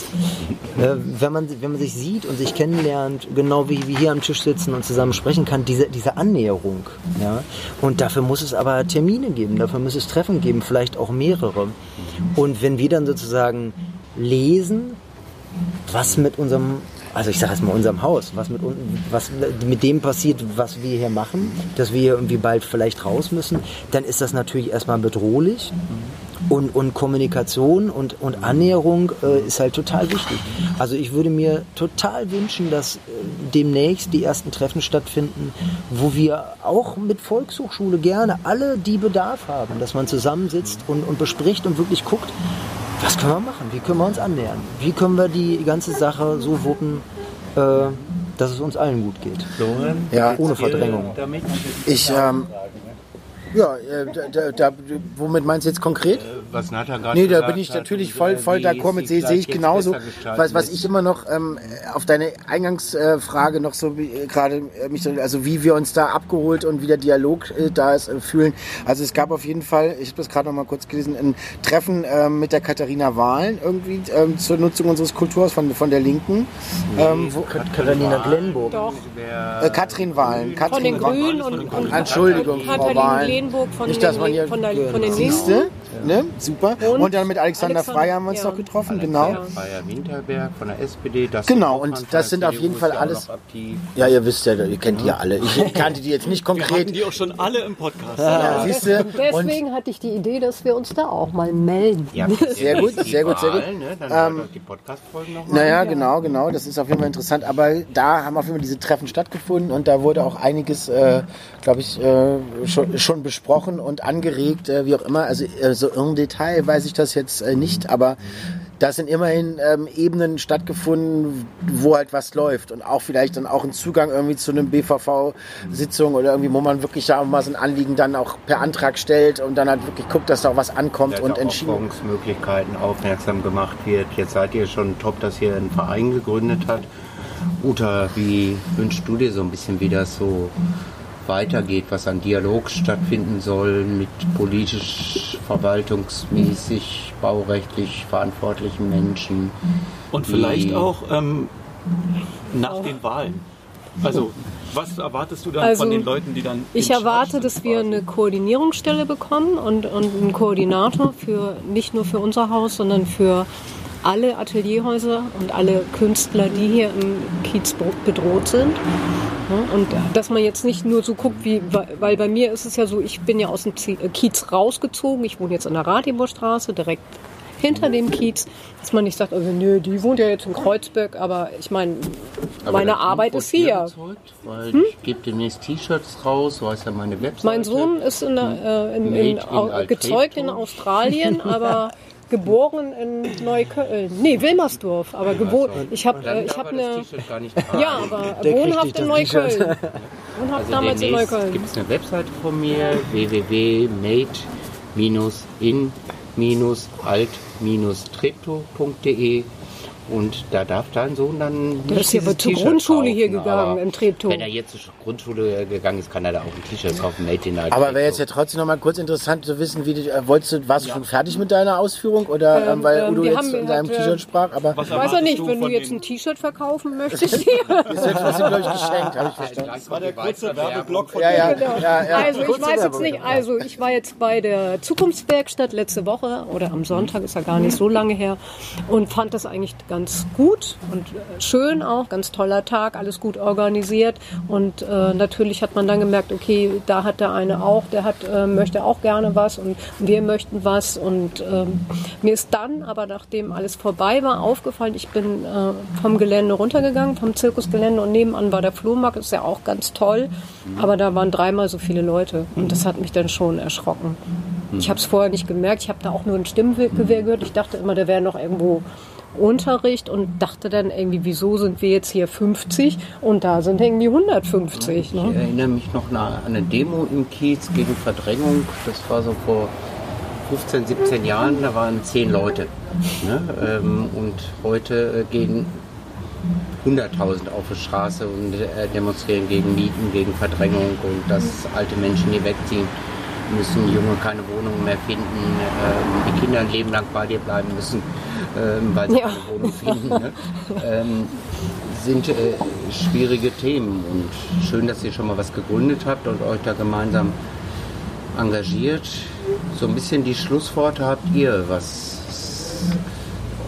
Äh, wenn, man, wenn man sich sieht und sich kennenlernt, genau wie wir hier am Tisch sitzen und zusammen sprechen kann, diese, diese Annäherung. Ja? Und dafür muss es aber Termine geben, dafür muss es Treffen geben, vielleicht auch mehrere. Und wenn wir dann sozusagen lesen, was mit unserem, also ich sage jetzt mal unserem Haus, was mit, was mit dem passiert, was wir hier machen, dass wir irgendwie bald vielleicht raus müssen, dann ist das natürlich erstmal bedrohlich. Und, und Kommunikation und, und Annäherung äh, ist halt total wichtig. Also ich würde mir total wünschen, dass äh, demnächst die ersten Treffen stattfinden, wo wir auch mit Volkshochschule gerne alle, die Bedarf haben, dass man zusammensitzt und, und bespricht und wirklich guckt, was können wir machen? Wie können wir uns annähern? Wie können wir die ganze Sache so wuppen, äh, dass es uns allen gut geht? Florian, Ja. Ohne Verdrängung. Ich, ähm, ja, äh, da, da, womit meinst du jetzt konkret? Was Nathan gerade Nee, da gesagt bin ich natürlich voll, äh, voll d'accord mit, sehe sehe ich genauso. Was, was ich immer noch ähm, auf deine Eingangsfrage noch so wie, äh, gerade äh, mich so, also wie wir uns da abgeholt und wie der Dialog äh, da ist, äh, fühlen. Also es gab auf jeden Fall, ich habe das gerade noch mal kurz gelesen, ein Treffen ähm, mit der Katharina Wahlen irgendwie ähm, zur Nutzung unseres Kulturhauses von, von der Linken. Ähm, wo, Katharina Glenburg. Doch, äh, Katrin Wahlen. von Katrin den Wahlen. Grünen und, und Entschuldigung, Frau Wahlen. Glenburg von, Nicht, dass den, man hier- von, der, von den? Linken. Ne? Super. Und, Und dann mit Alexander, Alexander- Frey haben wir uns ja. noch getroffen, genau. Freier Winterberg von der SPD. Das Genau, und das sind auf jeden Fall alles-. Ja, ihr wisst ja, ihr kennt die ja alle. Ich kannte die jetzt nicht Wir konkret. die auch schon alle im Podcast. Ja, siehst du? Und Deswegen hatte ich die Idee, dass wir uns da auch mal melden. Ja, Sehr gut, sehr gut, sehr gut. Ne? Dann Ähm, die Podcast-Folgen nochmal. Naja, genau, genau. Das ist auf jeden Fall interessant. Aber da haben auf jeden Fall diese Treffen stattgefunden und da wurde auch einiges, äh, glaube ich, äh, schon, schon besprochen und angeregt, äh, wie auch immer. Also äh, so im Detail weiß ich das jetzt äh, nicht, aber da sind immerhin ähm, Ebenen stattgefunden, wo halt was läuft und auch vielleicht dann auch ein Zugang irgendwie zu einem BVV-Sitzung oder irgendwie, wo man wirklich da auch mal so ein Anliegen dann auch per Antrag stellt und dann halt wirklich guckt, dass da auch was ankommt dass und entschieden aufmerksam gemacht wird. Jetzt seid ihr schon top, dass ihr einen Verein gegründet habt. Uta, wie wünschst du dir so ein bisschen, wie das so weitergeht, was an Dialog stattfinden soll mit politisch, verwaltungsmäßig, baurechtlich verantwortlichen Menschen? Und vielleicht auch ähm, nach den Wahlen. Also, was erwartest du dann Also, von den Leuten, die dann. Ich erwarte, dass wir eine Koordinierungsstelle bekommen und, und einen Koordinator für nicht nur für unser Haus, sondern für alle Atelierhäuser und alle Künstler, die hier im Kiez bedroht sind. Ja, Und dass man jetzt nicht nur so guckt, wie, weil bei mir ist es ja so, ich bin ja aus dem äh, Kiez rausgezogen. Ich wohne jetzt an der Ratiborstraße, direkt hinter dem Kiez, dass man nicht sagt, also nö, die wohnt ja jetzt in Kreuzberg, aber ich meine, meine Arbeit ist hier. Erzeugt, weil ich gebe demnächst T-Shirts raus, so heißt ja meine Webseite. Mein Sohn ist in, der, äh, in, in, in gezeugt in Australien, aber geboren in Neukölln. Nee, Wilmersdorf, aber geboren. Ich habe äh, ich habe eine ja, aber wohnhaft in. Neukölln. Wohnhaft Also damals in demnächst Neukölln. gibt es eine Webseite von mir, www.made-in-alt-treptow.de und da darf dein Sohn dann Der nicht ist aber zur Grundschule hier gegangen, in Treptow. Wenn er jetzt zur Grundschule gegangen ist, kann er da auch ein T-Shirt kaufen, Made in Alt Aber wäre jetzt ja trotzdem noch mal kurz interessant zu wissen, wie du, äh, wolltest du, warst du schon fertig mit deiner Ausführung oder ähm, weil ähm, Udo jetzt haben in deinem halt, äh, T-Shirt sprach, aber Was Ich weiß ja nicht, du wenn du jetzt ein T-Shirt verkaufen möchtest. ist ja trotzdem glaube ich geschenkt, habe ich verstanden. Das war der kurze Werbeblock von Ja, ja, Genau. ja, ja. Also ich weiß jetzt nicht, also ich war jetzt bei der Zukunftswerkstatt letzte Woche oder am Sonntag ist ja gar nicht so lange her und fand das eigentlich ganz ganz gut und schön auch, ganz toller Tag, alles gut organisiert. Und äh, natürlich hat man dann gemerkt, okay, da hat der eine auch, der hat, äh, möchte auch gerne was und wir möchten was. Und ähm, mir ist dann, aber nachdem alles vorbei war, aufgefallen, ich bin äh, vom Gelände runtergegangen, vom Zirkusgelände und nebenan war der Flohmarkt, ist ja auch ganz toll. Aber da waren dreimal so viele Leute und das hat mich dann schon erschrocken. Ich habe es vorher nicht gemerkt, ich habe da auch nur ein Stimmgewehr gehört. Ich dachte immer, da wäre noch irgendwo Unterricht und dachte dann irgendwie, wieso sind wir jetzt hier 50 und da sind irgendwie 150. Ich Ne? erinnere mich noch an eine Demo im Kiez gegen Verdrängung. Das war so vor 15, 17 Jahren. Da waren zehn Leute. Ne? Ähm, Und heute äh, gehen 100.000 auf die Straße und äh, demonstrieren gegen Mieten, gegen Verdrängung und dass alte Menschen hier wegziehen müssen, Junge keine Wohnung mehr finden, ähm, die Kinder ein Leben lang bei dir bleiben müssen, ähm, weil sie Ja. keine Wohnung finden. Ne? Ähm, sind äh, schwierige Themen und schön, dass ihr schon mal was gegründet habt und euch da gemeinsam engagiert. So ein bisschen die Schlussworte habt ihr, was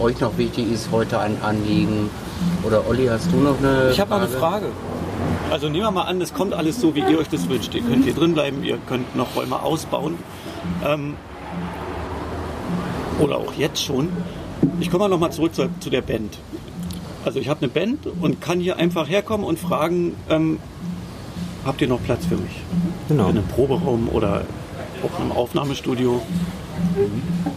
euch noch wichtig ist, heute ein Anliegen. Oder Olli, hast du noch eine Ich habe mal eine Frage. Also nehmen wir mal an, es kommt alles so, wie ihr euch das wünscht. Ihr könnt hier drin bleiben, ihr könnt noch Räume ausbauen. Ähm, oder auch jetzt schon. Ich komme mal noch mal zurück zu, zu der Band. Also ich habe eine Band und kann hier einfach herkommen und fragen, ähm, habt ihr noch Platz für mich? Genau. In einem Proberaum oder auch in einem Aufnahmestudio.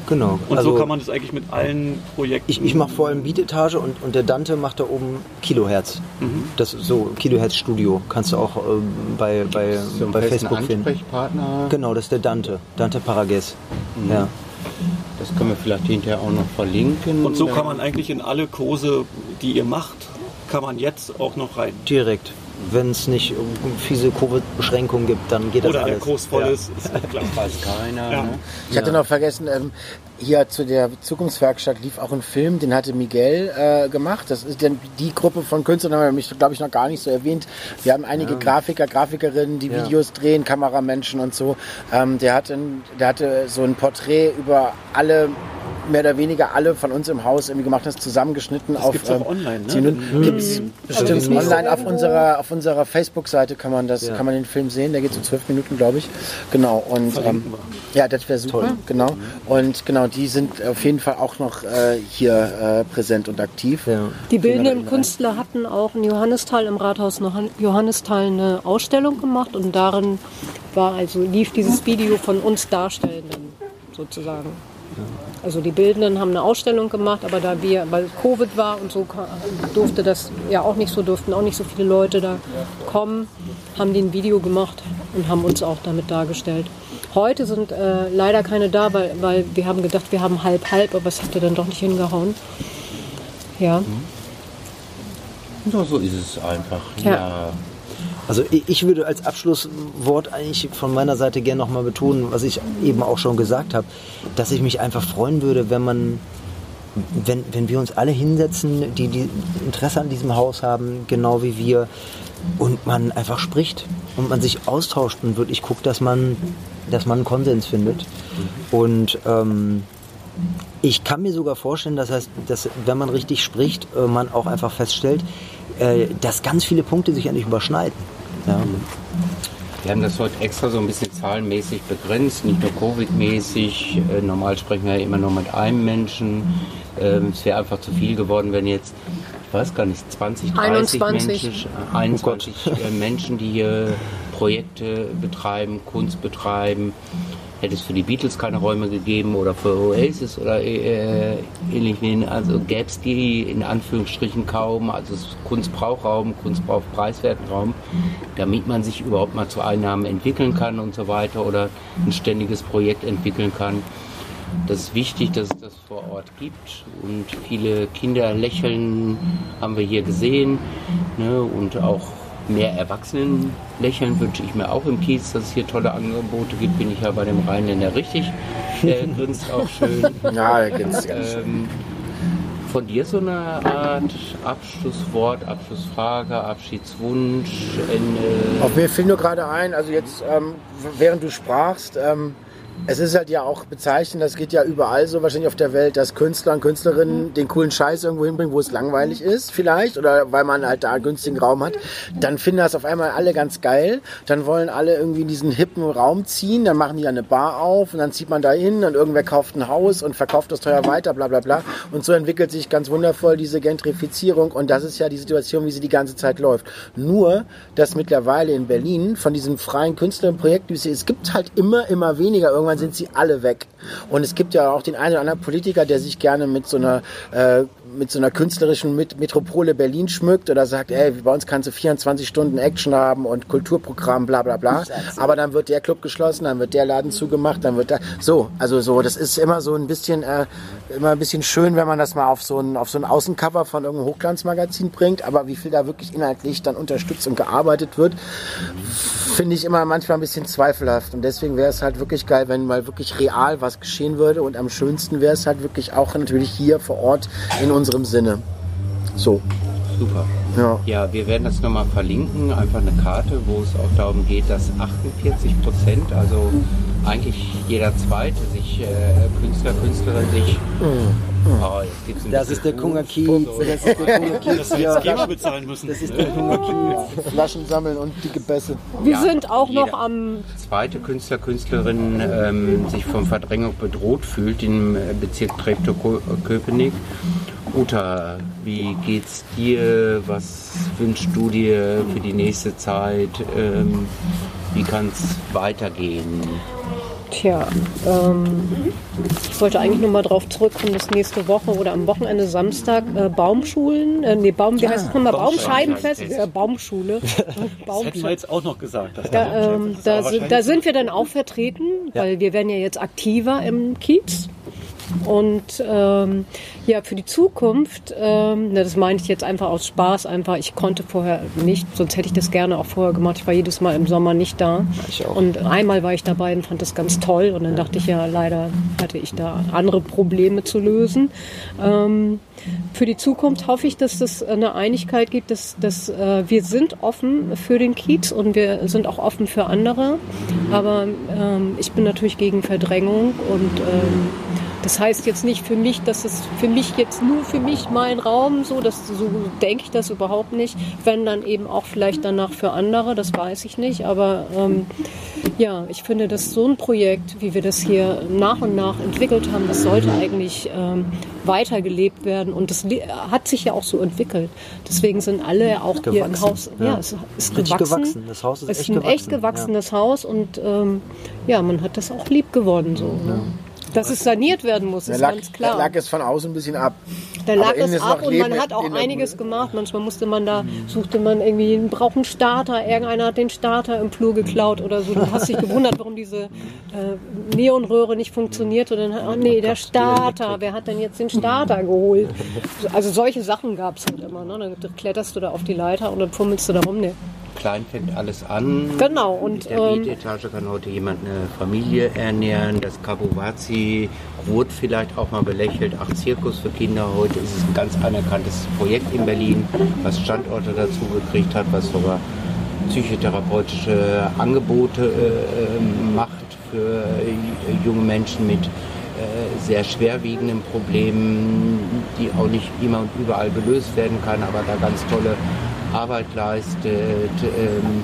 Genau. Und also so kann man das eigentlich mit allen Projekten. ich, ich mache vor allem Beatetage und, und der Dante macht da oben Kilohertz. Mhm. Das ist so Kilohertz Studio. Kannst du auch ähm, bei, bei, so bei Facebook finden. Ansprechpartner? Genau, das ist der Dante. Dante Parages. Mhm. Ja. Das können wir vielleicht hinterher auch noch verlinken. Und so kann man eigentlich in alle Kurse, die ihr macht, kann man jetzt auch noch rein. Direkt. Wenn es nicht fiese Covid-Beschränkungen gibt, dann geht das Oder der alles. Kurs voll Ja. ist, ist klar. weiß keiner. Ja. Ne? Ich hatte noch vergessen, ähm, hier zu der Zukunftswerkstatt lief auch ein Film, den hatte Miguel äh, gemacht. Das ist dann die Gruppe von Künstlern, haben wir mich, glaube ich, noch gar nicht so erwähnt. Wir haben einige Grafiker, Grafikerinnen, die Ja. Videos drehen, Kameramenschen und so. Ähm, der, hatte, ein- der hatte so ein Porträt über alle mehr oder weniger alle von uns im Haus irgendwie gemacht, das zusammengeschnitten auf. gibt's auch online, ne? Gibt's bestimmt nicht online auf irgendwo? unserer auf unserer Facebook-Seite kann man das Ja. kann man den Film sehen. Der geht so zwölf Minuten, glaube ich. Genau und ähm, ja, das wäre super. Genau und genau die sind auf jeden Fall auch noch äh, hier äh, präsent und aktiv. Ja. Die bildenden Künstler hatten auch in Johannisthal im Rathaus Johann- Johannisthal eine Ausstellung gemacht und darin war also lief dieses Video von uns Darstellenden sozusagen. Also die Bildenden haben eine Ausstellung gemacht, aber da wir, weil Covid war und so durfte das ja auch nicht so, durften auch nicht so viele Leute da kommen, haben die ein Video gemacht und haben uns auch damit dargestellt. Heute sind äh, leider keine da, weil, weil wir haben gedacht, wir haben halb halb, aber es hatte dann doch nicht hingehauen. Ja. Ja, so ist es einfach. Ja. Ja. Also ich würde als Abschlusswort eigentlich von meiner Seite gerne nochmal betonen, was ich eben auch schon gesagt habe, dass ich mich einfach freuen würde, wenn man, wenn, wenn wir uns alle hinsetzen, die, die Interesse an diesem Haus haben, genau wie wir, und man einfach spricht und man sich austauscht und wirklich guckt, dass man, dass man einen Konsens findet. Und ähm, ich kann mir sogar vorstellen, das heißt, dass wenn man richtig spricht, äh, man auch einfach feststellt, äh, dass ganz viele Punkte sich eigentlich überschneiden. Ja. Wir haben das heute extra so ein bisschen zahlenmäßig begrenzt, nicht nur Covid-mäßig. Äh, normal sprechen wir ja immer nur mit einem Menschen. Ähm, es wäre einfach zu viel geworden, wenn jetzt, weiß gar nicht, 20, 30 21. Menschen, äh, 21 äh, Menschen, die hier Projekte betreiben, Kunst betreiben. Hätte es für die Beatles keine Räume gegeben oder für Oasis oder äh, ähnlich. Also gäbe es die in Anführungsstrichen kaum. Also Kunst braucht Raum, Kunst braucht preiswerten Raum, damit man sich überhaupt mal zu Einnahmen entwickeln kann und so weiter oder ein ständiges Projekt entwickeln kann. Das ist wichtig, dass es das vor Ort gibt und viele Kinder lächeln haben wir hier gesehen ne? und auch mehr Erwachsenen lächeln wünsche ich mir auch im Kiez, dass es hier tolle Angebote gibt. Bin ich ja bei dem Rheinländer richtig. Der grinst auch schön. Ja, ganz, ganz schön. Ähm, von dir so eine Art Abschlusswort, Abschlussfrage, Abschiedswunsch, Ende. Auf mir fiel nur gerade ein, also jetzt, ähm, während du sprachst, ähm, es ist halt ja auch bezeichnend, das geht ja überall so wahrscheinlich auf der Welt, dass Künstler und Künstlerinnen den coolen Scheiß irgendwo hinbringen, wo es langweilig ist vielleicht oder weil man halt da einen günstigen Raum hat. Dann finden das auf einmal alle ganz geil. Dann wollen alle irgendwie in diesen hippen Raum ziehen, dann machen die eine Bar auf und dann zieht man da hin und irgendwer kauft ein Haus und verkauft das teuer weiter, bla bla bla. Und so entwickelt sich ganz wundervoll diese Gentrifizierung und das ist ja die Situation, wie sie die ganze Zeit läuft. Nur, dass mittlerweile in Berlin von diesem freien Künstlerprojekt, es gibt halt immer, immer weniger. Irgendwann sind sie alle weg. Und es gibt ja auch den einen oder anderen Politiker, der sich gerne mit so einer äh, mit so einer künstlerischen Metropole Berlin schmückt oder sagt, ey, bei uns kannst du 24 Stunden Action haben und Kulturprogramm, bla bla bla. Aber dann wird der Club geschlossen, dann wird der Laden zugemacht, dann wird da. So, also so, das ist immer so ein bisschen, äh, immer ein bisschen schön, wenn man das mal auf so ein, auf so ein Außencover von irgendeinem Hochglanzmagazin bringt, aber wie viel da wirklich inhaltlich dann unterstützt und gearbeitet wird, finde ich immer manchmal ein bisschen zweifelhaft. Und deswegen wäre es halt wirklich geil, wenn mal wirklich real was geschehen würde. Und am schönsten wäre es halt wirklich auch natürlich hier vor Ort in unserem Sinne. So. Super. Ja. ja, wir werden das nochmal verlinken, einfach eine Karte, wo es auch darum geht, dass 48 Prozent, also eigentlich jeder Zweite, sich äh, Künstler, Künstlerin sich. Oh, das ist der Kunga Kiez. Das ist der Kunga Kiez. Dass wir jetzt GEMA bezahlen müssen. Das ist der Kunga Kiez. Flaschen sammeln und dicke Bässe. Wir ja, sind auch noch am. Zweite Künstler, Künstlerin ähm, sich von Verdrängung bedroht fühlt im Bezirk Treptow-Köpenick. Uta, wie geht's dir? Was wünschst du dir für die nächste Zeit? Ähm, wie kann es weitergehen? Tja, ähm, ich wollte eigentlich nur mal drauf zurückkommen, dass nächste Woche oder am Wochenende Samstag äh, Baumschulen, äh, nee, Baum, wie heißt es nochmal? Baumscheibenfest? Ja, Baumschule. Baum, das hätten wir jetzt auch noch gesagt. Da, ähm, da, da, sind wir dann auch vertreten, ja. weil wir werden ja jetzt aktiver im Kiez. Und ähm, ja, für die Zukunft, ähm, das meine ich jetzt einfach aus Spaß, einfach, ich konnte vorher nicht, sonst hätte ich das gerne auch vorher gemacht. Ich war jedes Mal im Sommer nicht da. Ich auch. Und einmal war ich dabei und fand das ganz toll. Und dann dachte ich ja, leider hatte ich da andere Probleme zu lösen. Ähm, für die Zukunft hoffe ich, dass es eine Einigkeit gibt, dass, dass äh, wir sind offen für den Kiez und wir sind auch offen für andere. Aber ähm, ich bin natürlich gegen Verdrängung und ähm, das heißt jetzt nicht für mich, dass es für mich jetzt nur für mich mein Raum, so, das, so denke ich das überhaupt nicht. Wenn dann eben auch vielleicht danach für andere, das weiß ich nicht. Aber ähm, ja, ich finde, dass so ein Projekt, wie wir das hier nach und nach entwickelt haben, das sollte eigentlich ähm, weitergelebt werden. Und das hat sich ja auch so entwickelt. Deswegen sind alle auch hier im Haus. Ja, ja es ist gewachsen. gewachsen. Das Haus ist, es ist ein gewachsen. echt gewachsenes ja. Haus und ähm, ja, man hat das auch lieb geworden so. Ne? Dass es saniert werden muss, ist Lack, ganz klar. Der Lack ist von außen ein bisschen ab. Der Lack ist ab und man hat auch einiges gemacht. Manchmal musste man da, suchte man irgendwie, braucht einen Starter. Irgendeiner hat den Starter im Flur geklaut oder so. Du hast dich gewundert, warum diese äh, Neonröhre nicht funktioniert. Und dann, oh nee, der Starter. Wer hat denn jetzt den Starter geholt? Also solche Sachen gab es halt immer. Ne? Dann kletterst du da auf die Leiter und dann fummelst du da rum. Nee klein fängt alles an. Genau. Und, in der ähm, Mietetage kann heute jemand eine Familie ernähren. Das Kabuwazi wurde vielleicht auch mal belächelt. Ach, Zirkus für Kinder. Heute ist es ein ganz anerkanntes Projekt in Berlin, was Standorte dazu gekriegt hat, was sogar psychotherapeutische Angebote äh, macht für junge Menschen mit äh, sehr schwerwiegenden Problemen, die auch nicht immer und überall gelöst werden kann, aber da ganz tolle Arbeit leistet. Ähm,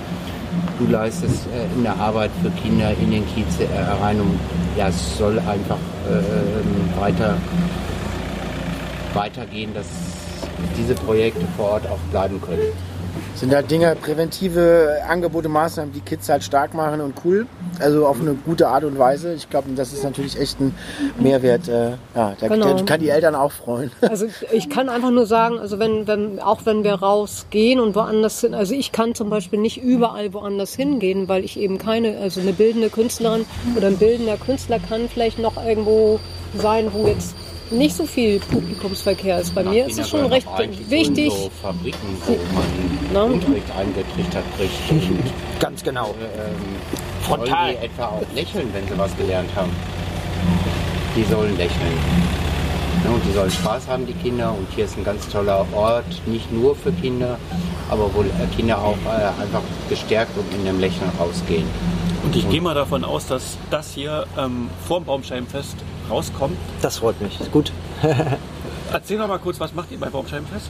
du leistest äh, in der Arbeit für Kinder in den Kiez äh, rein und ja, es soll einfach äh, weiter, weitergehen, dass diese Projekte vor Ort auch bleiben können sind halt Dinge, präventive Angebote, Maßnahmen, die Kids halt stark machen und cool. Also auf eine gute Art und Weise. Ich glaube, das ist natürlich echt ein Mehrwert. Äh, ja, da genau. kann die Eltern auch freuen. Also ich kann einfach nur sagen, also wenn, wenn, auch wenn wir rausgehen und woanders sind, also ich kann zum Beispiel nicht überall woanders hingehen, weil ich eben keine, also eine bildende Künstlerin oder ein bildender Künstler kann vielleicht noch irgendwo sein, wo jetzt nicht so viel Publikumsverkehr ist. Bei mir ist es schon recht wichtig. So Fabriken, wo man ne? Unterricht eingetrichtert kriegt. Ganz genau. Ähm, Frontal. die etwa auch lächeln, wenn sie was gelernt haben? Die sollen lächeln. Und die sollen Spaß haben, die Kinder. Und hier ist ein ganz toller Ort, nicht nur für Kinder, aber wo Kinder auch äh, einfach gestärkt und in einem Lächeln rausgehen. Und ich gehe mal davon aus, dass das hier ähm, vorm Baumscheibenfest rauskommt. Das freut mich. Ist gut. Erzähl doch mal kurz, was macht ihr bei Baumscheibenfest?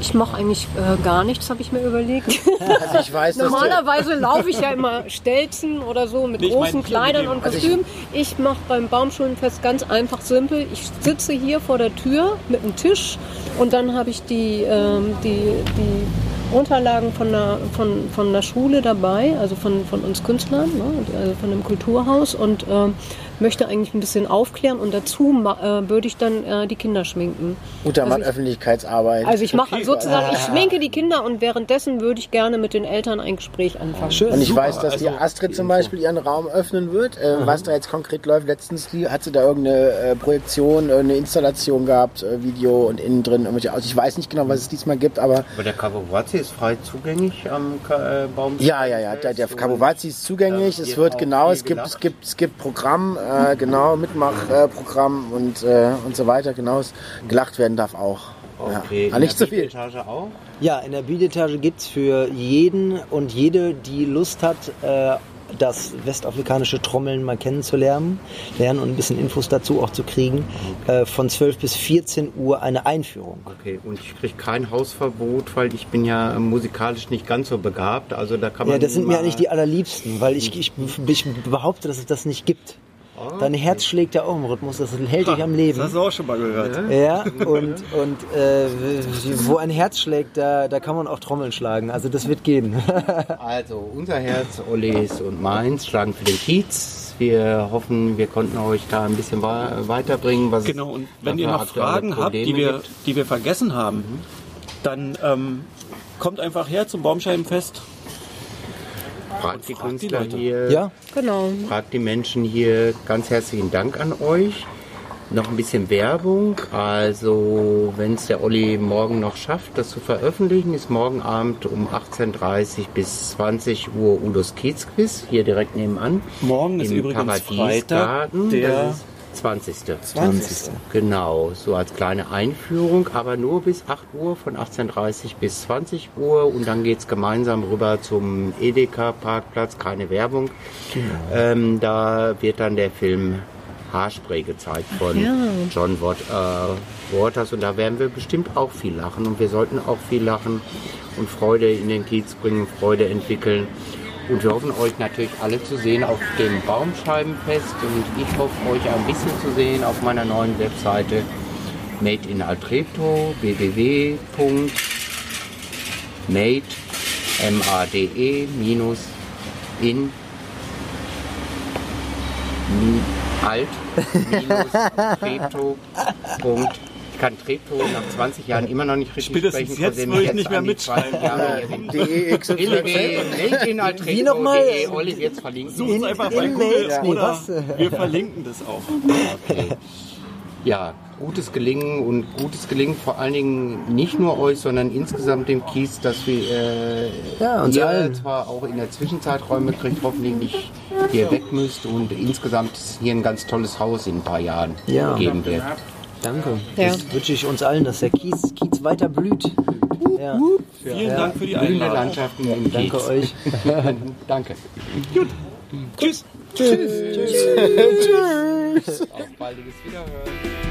Ich mache eigentlich äh, gar nichts, habe ich mir überlegt. Also ich weiß, Normalerweise laufe ich ja immer Stelzen oder so mit Nee, großen Kleidern und also ich- Kostümen. Ich, mache beim Baumschulenfest ganz einfach simpel. Ich sitze hier vor der Tür mit einem Tisch und dann habe ich die, ähm, die, die Unterlagen von der, von, von der Schule dabei, also von, von uns Künstlern, ne, also von dem Kulturhaus und ähm, möchte eigentlich ein bisschen aufklären und dazu ma- äh, würde ich dann äh, die Kinder schminken. guter Also Mann ich- Öffentlichkeitsarbeit. Also ich mache Okay. sozusagen, ich schminke die Kinder und währenddessen würde ich gerne mit den Eltern ein Gespräch anfangen. Schön. und ich super, weiß, dass die also Astrid zum Beispiel ihren Raum öffnen wird. Äh, Was da jetzt konkret läuft, letztens die- hat sie da irgendeine äh, Projektion, eine Installation gehabt, äh, Video und innen drin irgendwelche aus. Ich weiß nicht genau, was es diesmal gibt, aber Aber der Kawawatzi ist frei zugänglich am äh, Baum. ja, ja, ja. Der, der Kabuwazi ist zugänglich. Da Es wird genau, es gibt, es gibt, es gibt Programm, äh, genau, Mitmachprogramm und, äh, und so weiter. Genau, es- gelacht werden darf auch. Okay, Ja. in Aber nicht der zu viel. Etage auch. Ja, in der Bietetage gibt es für jeden und jede, die Lust hat, äh, das westafrikanische Trommeln mal kennenzulernen lernen und ein bisschen Infos dazu auch zu kriegen, äh, von 12 bis 14 Uhr eine Einführung. Okay, und ich kriege kein Hausverbot, weil ich bin ja musikalisch nicht ganz so begabt. Also da kann man Ja, das sind mir eigentlich die allerliebsten, weil ich, ich, ich behaupte, dass es das nicht gibt. Dein Herz schlägt ja auch im Rhythmus, das hält dich am Leben. Das hast du auch schon mal gehört. Ja, und, und äh, wo ein Herz schlägt, da, da kann man auch Trommeln schlagen. Also das wird gehen. Also unser Herz, Ollis und meins schlagen für den Kiez. Wir hoffen, wir konnten euch da ein bisschen weiterbringen. Was Genau, und wenn ihr noch Fragen habt, die wir, gibt. die wir vergessen haben, dann ähm, kommt einfach her zum Baumscheibenfest. Fragt die die Künstler Leute. hier, ja, Genau. fragt die Menschen hier. Ganz herzlichen Dank an euch. Noch ein bisschen Werbung. Also, wenn es der Olli morgen noch schafft, das zu veröffentlichen, ist morgen Abend um 18.30 bis 20 Uhr Udos Kiezquiz, hier direkt nebenan. Morgen ist Im übrigens Paradiesgarten. Freitag, der Das ist 20. 20. Genau, so als kleine Einführung, aber nur bis 8 Uhr, von 18.30 bis 20 Uhr und dann geht's gemeinsam rüber zum Edeka-Parkplatz, keine Werbung. Ähm, da wird dann der Film Haarspray gezeigt von John Wat äh, Waters und da werden wir bestimmt auch viel lachen und wir sollten auch viel lachen und Freude in den Kiez bringen, Freude entwickeln. Und wir hoffen euch natürlich alle zu sehen auf dem Baumscheibenfest. Und ich hoffe euch ein bisschen zu sehen auf meiner neuen Webseite Made in Altrepto www.made in alt kann Treptow nach 20 Jahren immer noch nicht richtig Spätestens sprechen. jetzt von dem würde ich jetzt nicht mehr mitschreiben. 20 Jahre hier hin. DEX und www.madein Wie nochmal? Olli wird's verlinken. Sucht es einfach bei Google oder wir verlinken das auch. Okay. Ja, gutes Gelingen und gutes Gelingen vor allen Dingen nicht nur euch, sondern insgesamt dem Kies, dass wir äh, Ja, uns ihr allen. zwar auch in der Zwischenzeit Räume kriegt, hoffentlich nicht hier weg müsst und insgesamt hier ein ganz tolles Haus in ein paar Jahren Ja. geben wird. Danke. Ja. Das wünsche ich uns allen, dass der Kiez, Kiez weiter blüht. Ja. Vielen Dank für die Blühende Einladung. Landschaften im Danke Kiez. euch. Danke. Tschüss. Auf baldiges Wiederhören.